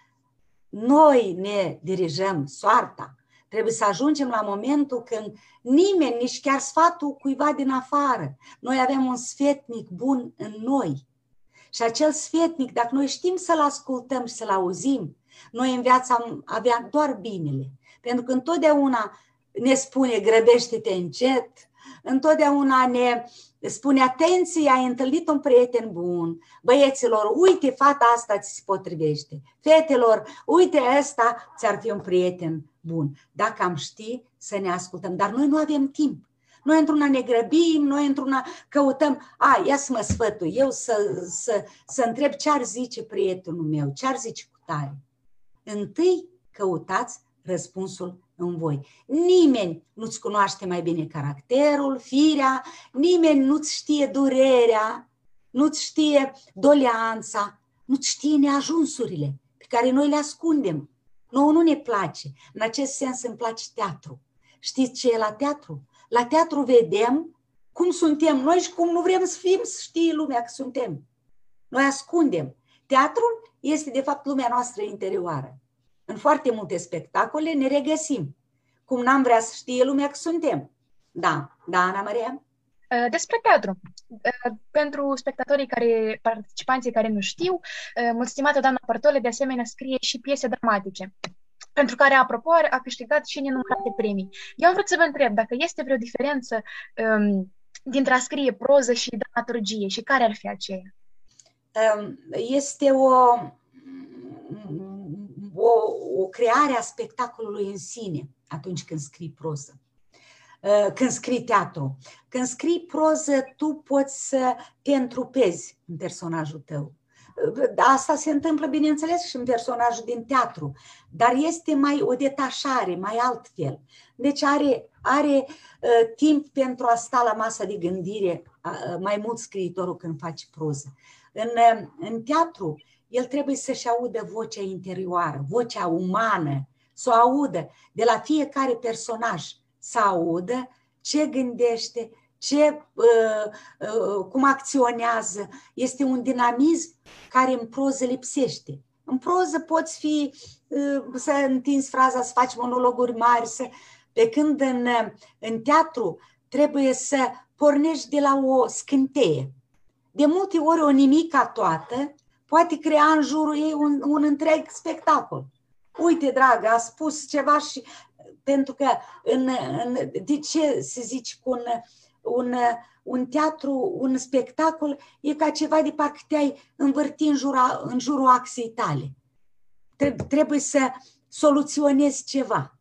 Noi ne dirijăm soarta. Trebuie să ajungem la momentul când nimeni, nici chiar sfatul cuiva din afară. Noi avem un sfetnic bun în noi. Și acel sfetnic, dacă noi știm să-l ascultăm și să-l auzim, noi în viață am avea doar binele. Pentru că întotdeauna ne spune grăbește-te încet, întotdeauna ne spune atenție, ai întâlnit un prieten bun, băieților, uite, fata asta ți se potrivește, fetelor, uite, ăsta ți-ar fi un prieten bun. Dacă am ști, să ne ascultăm. Dar noi nu avem timp. Noi într-una ne grăbim, noi într-una căutăm, a, ia să mă sfătui, eu să, să, să întreb ce ar zice prietenul meu, ce ar zice cu tare. Întâi căutați răspunsul în voi. Nimeni nu-ți cunoaște mai bine caracterul, firea, nimeni nu-ți știe durerea, nu-ți știe doleanța, nu-ți știe neajunsurile pe care noi le ascundem. Nouă nu ne place. În acest sens îmi place teatru. Știți ce e la teatru? La teatru vedem cum suntem noi și cum nu vrem să fim, să știe lumea că suntem. Noi ascundem. Teatrul este, de fapt, lumea noastră interioară. În foarte multe spectacole ne regăsim. Cum n-am vrea să știe lumea că suntem. Da, da, Ana Maria? Uh, despre teatru. Uh, pentru spectatorii care, participanții care nu știu, uh, mult stimată doamna Părtole de asemenea scrie și piese dramatice pentru care, apropo, a câștigat și nenumărate premii. Eu am vrut să vă întreb dacă este vreo diferență um, dintre a scrie proză și dramaturgie și care ar fi aceea? Um, este o, o, o creare a spectacolului în sine atunci când scrii proză. Uh, când scrii teatru. Când scrii proză, tu poți să te întrupezi în personajul tău. Uh, asta se întâmplă, bineînțeles, și în personajul din teatru, dar este mai o detașare, mai altfel. Deci are, are uh, timp pentru a sta la masa de gândire uh, mai mult scriitorul când face proză. În, uh, în teatru, el trebuie să-și audă vocea interioară, vocea umană, să o audă de la fiecare personaj să audă ce gândește, ce, uh, uh, cum acționează. Este un dinamism care în proză lipsește. În proză poți fi uh, să întinzi fraza, să faci monologuri mari, să, pe când în, în teatru trebuie să pornești de la o scânteie. De multe ori o nimica toată poate crea în jurul ei un, un întreg spectacol. Uite, dragă, a spus ceva și pentru că în, în, de ce se zice cu un, un, un teatru, un spectacol, e ca ceva de parcă te-ai învârti în, jura, în jurul axei tale. Trebuie să soluționezi ceva.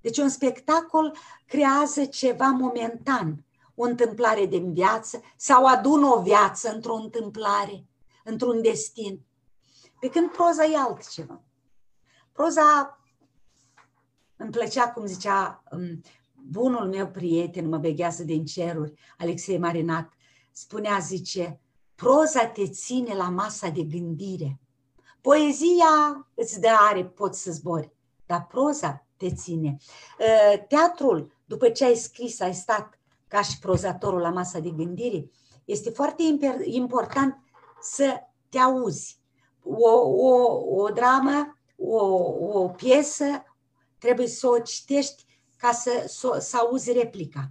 Deci un spectacol creează ceva momentan, o întâmplare din viață sau adună o viață într-o întâmplare, într-un destin. Pe când proza e altceva. Proza îmi plăcea cum zicea um, bunul meu prieten, mă veghează din ceruri, Alexei Marinat, spunea, zice, proza te ține la masa de gândire. Poezia îți dă are, poți să zbori, dar proza te ține. Uh, teatrul, după ce ai scris, ai stat ca și prozatorul la masa de gândire, este foarte important să te auzi. O, o, o dramă, o, o piesă, trebuie să o citești ca să, să, să auzi replica.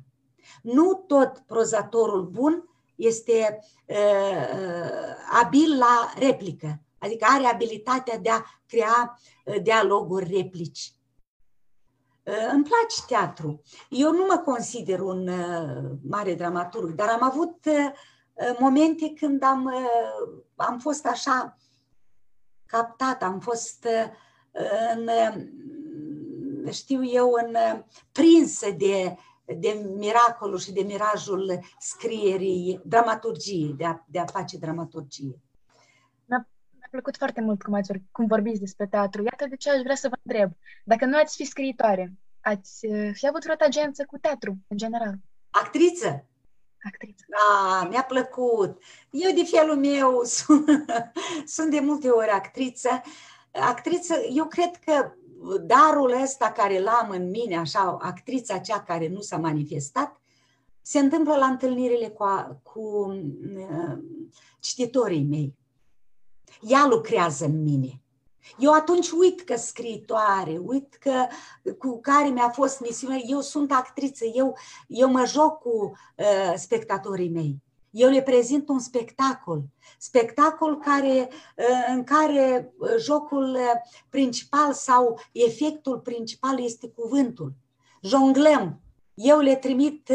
Nu tot prozatorul bun este uh, abil la replică, adică are abilitatea de a crea uh, dialoguri, replici. Uh, îmi place teatru. Eu nu mă consider un uh, mare dramaturg, dar am avut uh, momente când am, uh, am fost așa captat, am fost uh, în știu eu, în, prinsă de, de miracolul și de mirajul scrierii, dramaturgiei, de a, de a face dramaturgie. Mi-a, mi-a plăcut foarte mult cum, ați, cum vorbiți despre teatru. Iată de ce aș vrea să vă întreb. Dacă nu ați fi scriitoare, ați uh, fi avut vreo agență cu teatru, în general? Actriță? Actriță. Da, mi-a plăcut. Eu, de felul meu, [laughs] sunt, sunt de multe ori actriță. Actriță, eu cred că darul ăsta care l-am în mine, așa, actrița cea care nu s-a manifestat, se întâmplă la întâlnirile cu, cu uh, cititorii mei. Ea lucrează în mine. Eu atunci uit că scriitoare, uit că cu care mi-a fost misiune, eu sunt actriță, eu, eu mă joc cu uh, spectatorii mei. Eu le prezint un spectacol, spectacol care, uh, în care uh, jocul uh, principal sau efectul principal este cuvântul. Jonglăm. Eu le trimit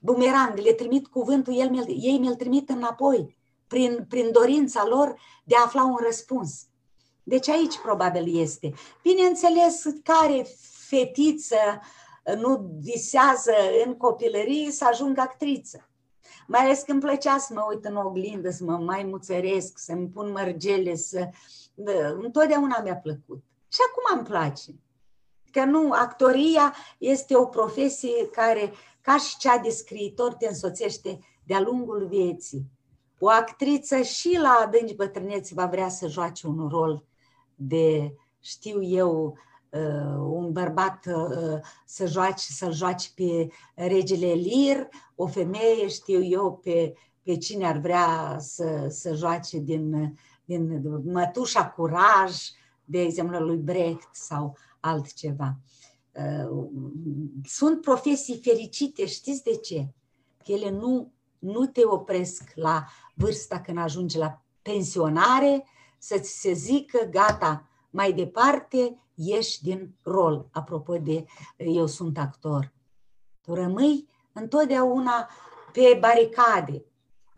bumerang, le trimit cuvântul, el, ei mi-l trimit înapoi prin, prin dorința lor de a afla un răspuns. Deci aici probabil este. Bineînțeles, care fetiță nu visează în copilărie să ajungă actriță. Mai ales când plăcea să mă uit în oglindă, să mă mai muțăresc, să-mi pun mărgele, să... Întotdeauna mi-a plăcut. Și acum îmi place. Că nu, actoria este o profesie care, ca și cea de scriitor, te însoțește de-a lungul vieții. O actriță și la adânci bătrâneți va vrea să joace un rol de, știu eu, uh, un bărbat uh, să joace, să-l joace pe regele Lir, o femeie, știu eu, pe, pe cine ar vrea să, să joace din, din Mătușa Curaj, de exemplu, lui Brecht sau altceva. Uh, sunt profesii fericite, știți de ce? Că ele nu, nu te opresc la vârsta când ajungi la pensionare, să-ți se zică, gata, mai departe ieși din rol, apropo de eu sunt actor. Tu rămâi întotdeauna pe baricade.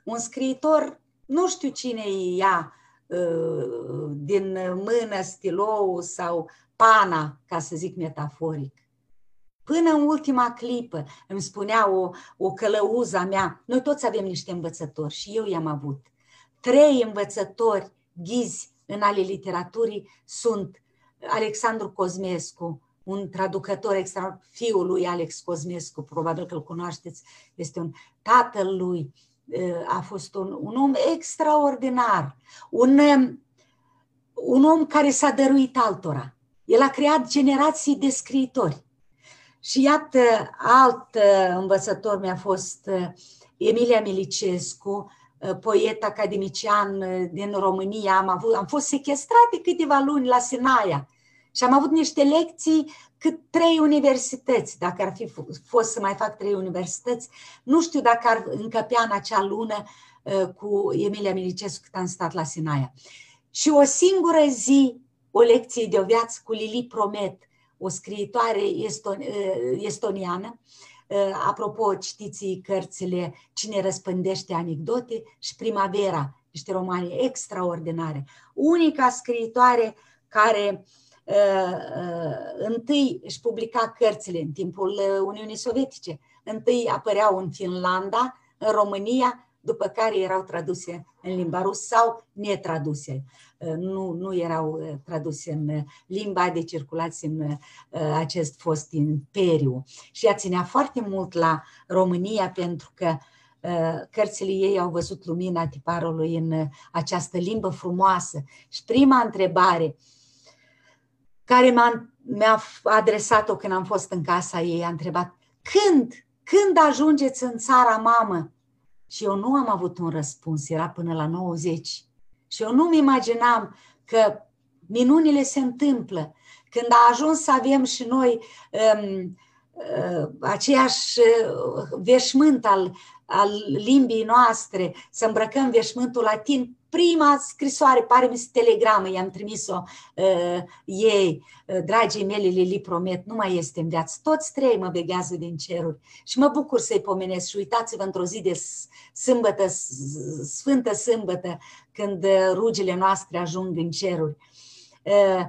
Un scriitor, nu știu cine ia uh, din mână stilou sau pana, ca să zic metaforic. Până în ultima clipă îmi spunea o, o călăuza mea, noi toți avem niște învățători și eu i-am avut. Trei învățători ghizi în ale literaturii sunt Alexandru Cosmescu, un traducător extraordinar, fiul lui Alex Cosmescu, probabil că îl cunoașteți, este un tatăl lui, a fost un, un om extraordinar, un, un om care s-a dăruit altora. El a creat generații de scriitori. Și iată, alt învățător mi-a fost Emilia Milicescu, poet academician din România. Am, avut, am fost sequestrat de câteva luni la Sinaia și am avut niște lecții cât trei universități, dacă ar fi fost să mai fac trei universități. Nu știu dacă ar încăpea în acea lună cu Emilia Milicescu cât am stat la Sinaia. Și o singură zi, o lecție de o viață cu Lili Promet, o scriitoare estoniană, apropo, citiți cărțile Cine răspândește anecdote și Primavera, niște romane extraordinare. Unica scriitoare care uh, uh, întâi își publica cărțile în timpul Uniunii Sovietice, întâi apăreau în Finlanda, în România, după care erau traduse în limba rusă sau netraduse. Uh, nu, nu erau uh, traduse în uh, limba de circulație în acest fost imperiu. Și ea ținea foarte mult la România pentru că cărțile ei au văzut lumina tiparului în această limbă frumoasă. Și prima întrebare care m-a, mi-a adresat-o când am fost în casa ei, a întrebat, când, când ajungeți în țara mamă? Și eu nu am avut un răspuns, era până la 90. Și eu nu-mi imaginam că minunile se întâmplă. Când a ajuns să avem și noi um, uh, aceeași uh, veșmânt al, al limbii noastre, să îmbrăcăm veșmântul latin, prima scrisoare, pare mi telegramă, i-am trimis-o uh, ei, uh, dragii mele Lili Promet, nu mai este în viață. Toți trei mă beghează din ceruri și mă bucur să-i pomenesc și uitați-vă într-o zi de sâmbătă, sfântă sâmbătă, când uh, rugile noastre ajung în ceruri. Uh,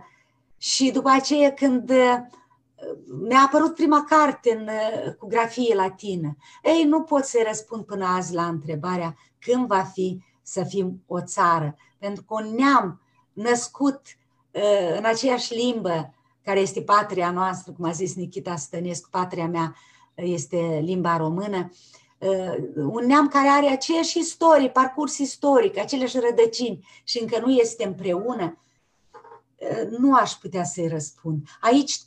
și după aceea când uh, mi-a apărut prima carte în, uh, cu grafie latină. Ei, nu pot să-i răspund până azi la întrebarea când va fi să fim o țară, pentru că un neam născut uh, în aceeași limbă, care este patria noastră, cum a zis Nikita Stănescu, patria mea este limba română, uh, un neam care are aceeași istorie, parcurs istoric, aceleași rădăcini și încă nu este împreună, uh, nu aș putea să-i răspund. Aici,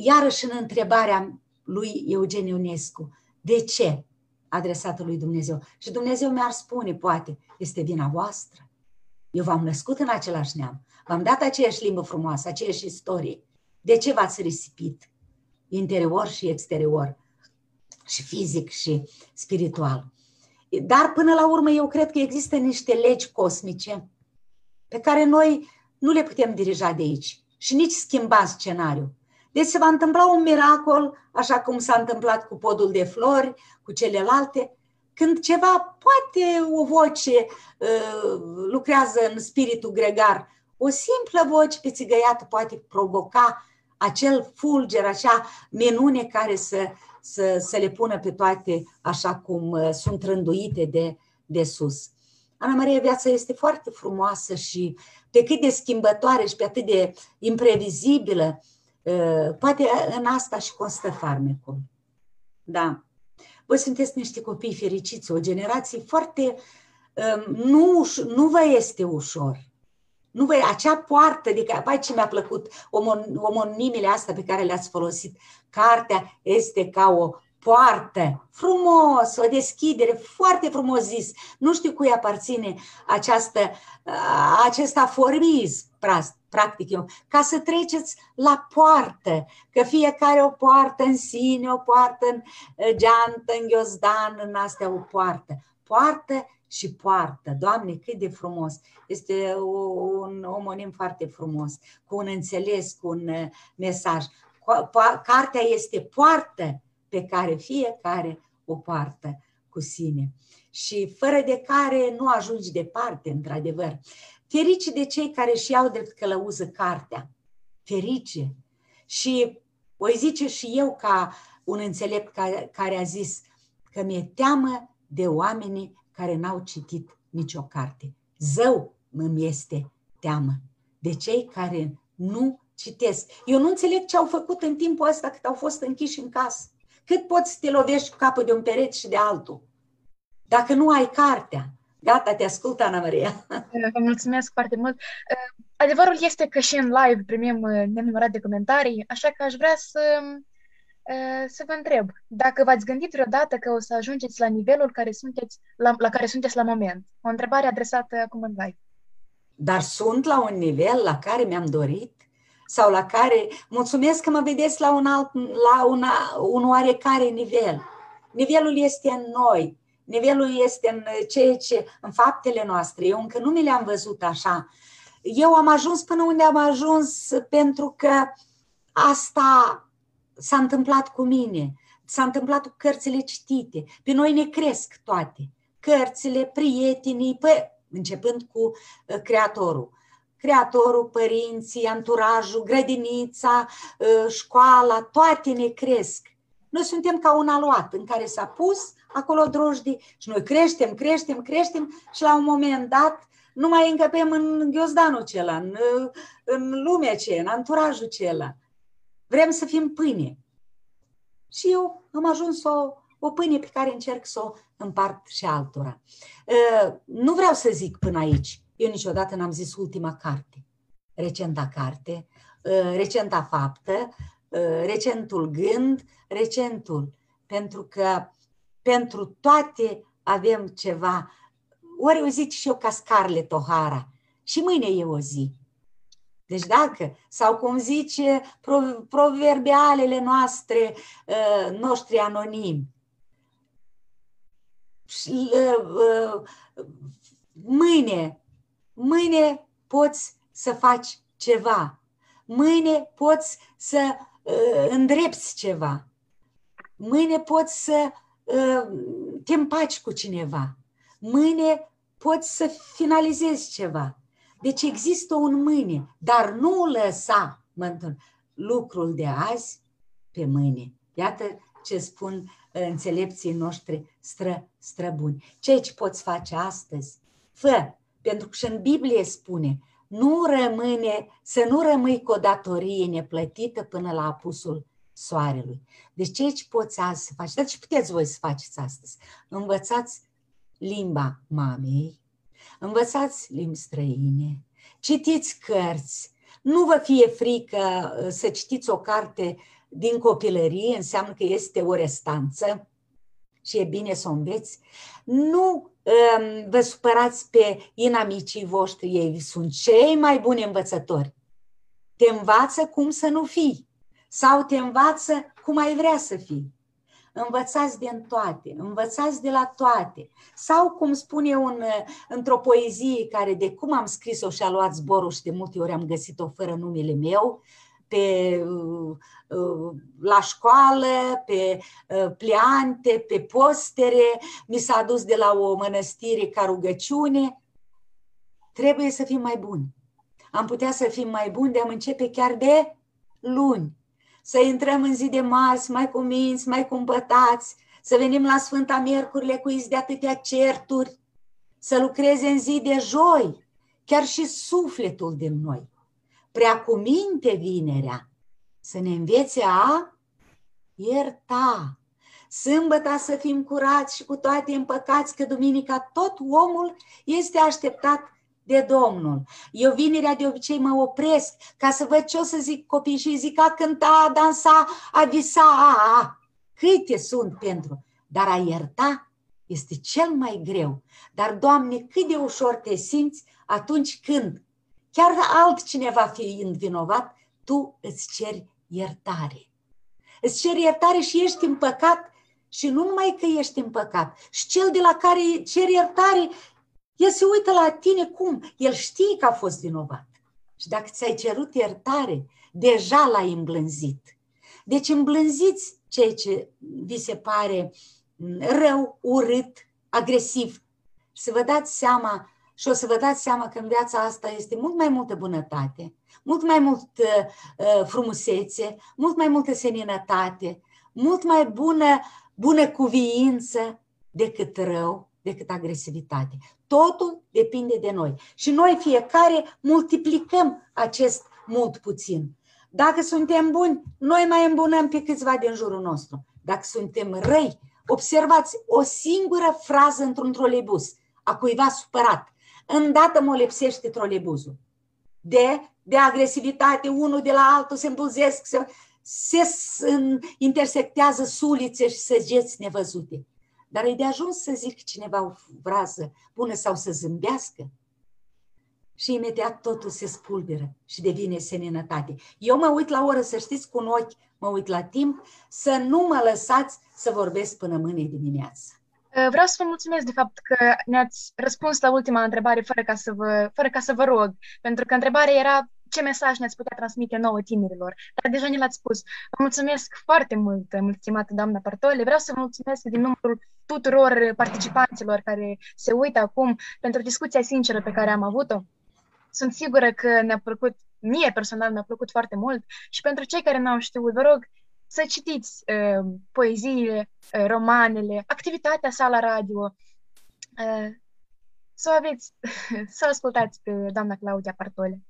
iarăși în întrebarea lui Eugen Ionescu, de ce? adresată lui Dumnezeu. Și Dumnezeu mi-ar spune, poate, este vina voastră. Eu v-am născut în același neam, v-am dat aceeași limbă frumoasă, aceeași istorie. De ce v-ați risipit? Interior și exterior, și fizic și spiritual. Dar până la urmă eu cred că există niște legi cosmice pe care noi nu le putem dirija de aici și nici schimba scenariul. Deci se va întâmpla un miracol, așa cum s-a întâmplat cu podul de flori, cu celelalte, când ceva, poate o voce uh, lucrează în spiritul gregar, o simplă voce pe țigăiată poate provoca acel fulger, acea minune care să, să, să le pună pe toate așa cum uh, sunt rânduite de, de sus. Ana Maria, viața este foarte frumoasă și pe cât de schimbătoare și pe atât de imprevizibilă, uh, poate în asta și constă farmecul. Da. Voi sunteți niște copii fericiți, o generație foarte... Um, nu, nu vă este ușor. Nu vă, acea poartă, de care, bai ce mi-a plăcut omon, omonimile astea pe care le-ați folosit. Cartea este ca o poartă, frumos, o deschidere, foarte frumos zis. Nu știu cui aparține această, acest aforism, practic eu, ca să treceți la poartă, că fiecare o poartă în sine, o poartă în geantă, în ghiozdan, în astea o poartă. Poartă și poartă. Doamne, cât de frumos! Este un omonim foarte frumos, cu un înțeles, cu un mesaj. Cartea este poartă pe care fiecare o poartă cu sine și fără de care nu ajungi departe, într-adevăr. Ferice de cei care și iau drept călăuză cartea. Ferice. Și o zice și eu ca un înțelept care, care a zis că mi-e teamă de oamenii care n-au citit nicio carte. Zău îmi este teamă de cei care nu citesc. Eu nu înțeleg ce au făcut în timpul ăsta cât au fost închiși în casă. Cât poți să te lovești cu capul de un perete și de altul? Dacă nu ai cartea. Gata, te ascult, Ana Maria. [laughs] Vă mulțumesc foarte mult. Adevărul este că și în live primim uh, nenumărat de comentarii, așa că aș vrea să, uh, să vă întreb dacă v-ați gândit vreodată că o să ajungeți la nivelul care sunteți, la, la care sunteți la moment. O întrebare adresată acum în live. Dar sunt la un nivel la care mi-am dorit? sau la care mulțumesc că mă vedeți la un, alt, la una, un oarecare nivel. Nivelul este în noi, nivelul este în ceea ce, în faptele noastre. Eu încă nu mi le-am văzut așa. Eu am ajuns până unde am ajuns pentru că asta s-a întâmplat cu mine, s-a întâmplat cu cărțile citite. Pe noi ne cresc toate. Cărțile, prietenii, pă, începând cu uh, Creatorul creatorul, părinții, anturajul, grădinița, ă, școala, toate ne cresc. Noi suntem ca un aluat în care s-a pus acolo drojdii și noi creștem, creștem, creștem și la un moment dat nu mai încăpem în ghiozdanul acela, în, în lumea aceea, în anturajul acela. Vrem să fim pâine. Și eu am ajuns o, o pâine pe care încerc să o împart și altora. Ă, nu vreau să zic până aici eu niciodată n-am zis ultima carte, recenta carte, uh, recenta faptă, uh, recentul gând, recentul, pentru că pentru toate avem ceva. Ori o zic și eu ca Scarlett O'Hara, și mâine e o zi. Deci dacă, sau cum zice proverbialele noastre, uh, noștri anonimi, mâine Mâine poți să faci ceva. Mâine poți să uh, îndrepți ceva. Mâine poți să uh, te împaci cu cineva. Mâine poți să finalizezi ceva. Deci există un mâine, dar nu lăsa mă lucrul de azi pe mâine. Iată ce spun uh, înțelepții noștri stră, străbuni. Ce ce poți face astăzi? Fă pentru că și în Biblie spune, nu rămâne, să nu rămâi cu o datorie neplătită până la apusul soarelui. Deci ce aici poți azi să faci? Dar ce puteți voi să faceți astăzi? Învățați limba mamei, învățați limbi străine, citiți cărți, nu vă fie frică uh, să citiți o carte din copilărie, înseamnă că este o restanță și e bine să o înveți. Nu Ehm, vă supărați pe inamicii voștri, ei sunt cei mai buni învățători. Te învață cum să nu fii sau te învață cum ai vrea să fii. Învățați din toate, învățați de la toate. Sau, cum spune un, într-o poezie care de cum am scris-o și a luat zborul și de multe ori am găsit-o fără numele meu, pe, uh, uh, la școală, pe uh, pliante, pe postere, mi s-a dus de la o mănăstire ca rugăciune. Trebuie să fim mai buni. Am putea să fim mai buni de a începe chiar de luni, să intrăm în zi de marți mai cuminți, mai cumpătați, să venim la Sfânta Miercurile cu de atâtea certuri, să lucreze în zi de joi, chiar și sufletul din noi. Prea cu minte vinerea, să ne învețe a ierta. Sâmbăta să fim curați și cu toate împăcați, că duminica tot omul este așteptat de Domnul. Eu vinerea de obicei mă opresc ca să văd ce o să zic copii și zic a cânta, a dansa, a visa, a, a. Câte sunt pentru? Dar a ierta este cel mai greu. Dar, Doamne, cât de ușor te simți atunci când, chiar altcineva fiind vinovat, tu îți ceri iertare. Îți ceri iertare și ești împăcat și nu numai că ești împăcat, și cel de la care ceri iertare, el se uită la tine cum? El știe că a fost vinovat. Și dacă ți-ai cerut iertare, deja l-ai îmblânzit. Deci îmblânziți ceea ce vi se pare rău, urât, agresiv. Să vă dați seama și o să vă dați seama că în viața asta este mult mai multă bunătate, mult mai mult uh, frumusețe, mult mai multă seninătate, mult mai bună, bună cuviință decât rău, decât agresivitate. Totul depinde de noi. Și noi fiecare multiplicăm acest mult puțin. Dacă suntem buni, noi mai îmbunăm pe câțiva din jurul nostru. Dacă suntem răi, observați o singură frază într-un troleibus a cuiva supărat. Îndată mă lipsește troleibuzul. De, de agresivitate, unul de la altul se îmbulzesc, se, se intersectează sulițe și săgeți nevăzute. Dar e de ajuns să zic cineva o frază bună sau să zâmbească și imediat totul se spulberă și devine seninătate. Eu mă uit la oră, să știți, cu un ochi, mă uit la timp, să nu mă lăsați să vorbesc până mâine dimineață. Uh, vreau să vă mulțumesc de fapt că ne-ați răspuns la ultima întrebare fără ca să vă, fără ca să vă rog, pentru că întrebarea era ce mesaj ne-ați putea transmite nouă tinerilor. Dar deja ne l-ați spus. Vă mulțumesc foarte mult, mulțumată doamna Partole. Vreau să vă mulțumesc din numărul tuturor participanților care se uită acum pentru discuția sinceră pe care am avut-o. Sunt sigură că ne-a plăcut, mie personal mi-a plăcut foarte mult și pentru cei care n-au știut, vă rog să citiți uh, poeziile, uh, romanele, activitatea sa la radio, uh, să o aveți, [laughs] să ascultați pe doamna Claudia Partole.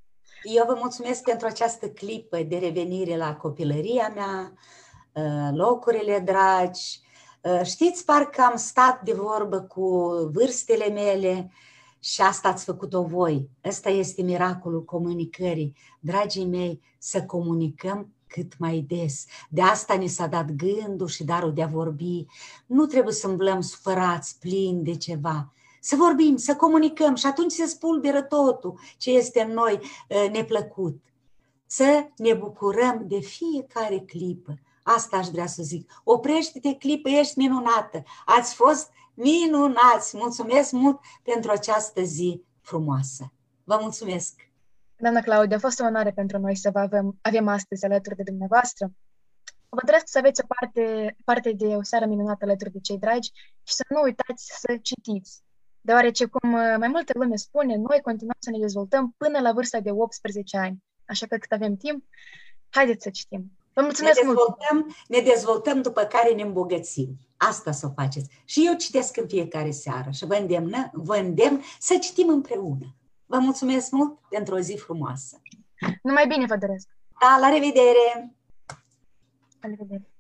Eu vă mulțumesc pentru această clipă de revenire la copilăria mea, uh, locurile dragi. Uh, știți, parcă am stat de vorbă cu vârstele mele și asta ați făcut-o voi. Ăsta este miracolul comunicării. Dragii mei, să comunicăm cât mai des. De asta ni s-a dat gândul și darul de a vorbi. Nu trebuie să îmblăm supărați, plini de ceva să vorbim, să comunicăm și atunci se spulberă totul ce este în noi uh, neplăcut. Să ne bucurăm de fiecare clipă. Asta aș vrea să zic. Oprește-te clipă, ești minunată. Ați fost minunați. Mulțumesc mult pentru această zi frumoasă. Vă mulțumesc! Doamna Claudia, a fost o onoare pentru noi să vă avem, avem astăzi alături de dumneavoastră. Vă doresc să aveți o parte, parte de o seară minunată alături de cei dragi și să nu uitați să citiți deoarece, cum uh, mai multă lume spune, noi continuăm să ne dezvoltăm până la vârsta de 18 ani. Așa că cât avem timp, haideți să citim. Vă mulțumesc ne dezvoltăm, mult! Ne dezvoltăm după care ne îmbogățim. Asta să o faceți. Și eu citesc în fiecare seară și vă îndemn, vă îndemn să citim împreună. Vă mulțumesc mult pentru o zi frumoasă. Numai bine vă doresc! Da, la revedere! La revedere!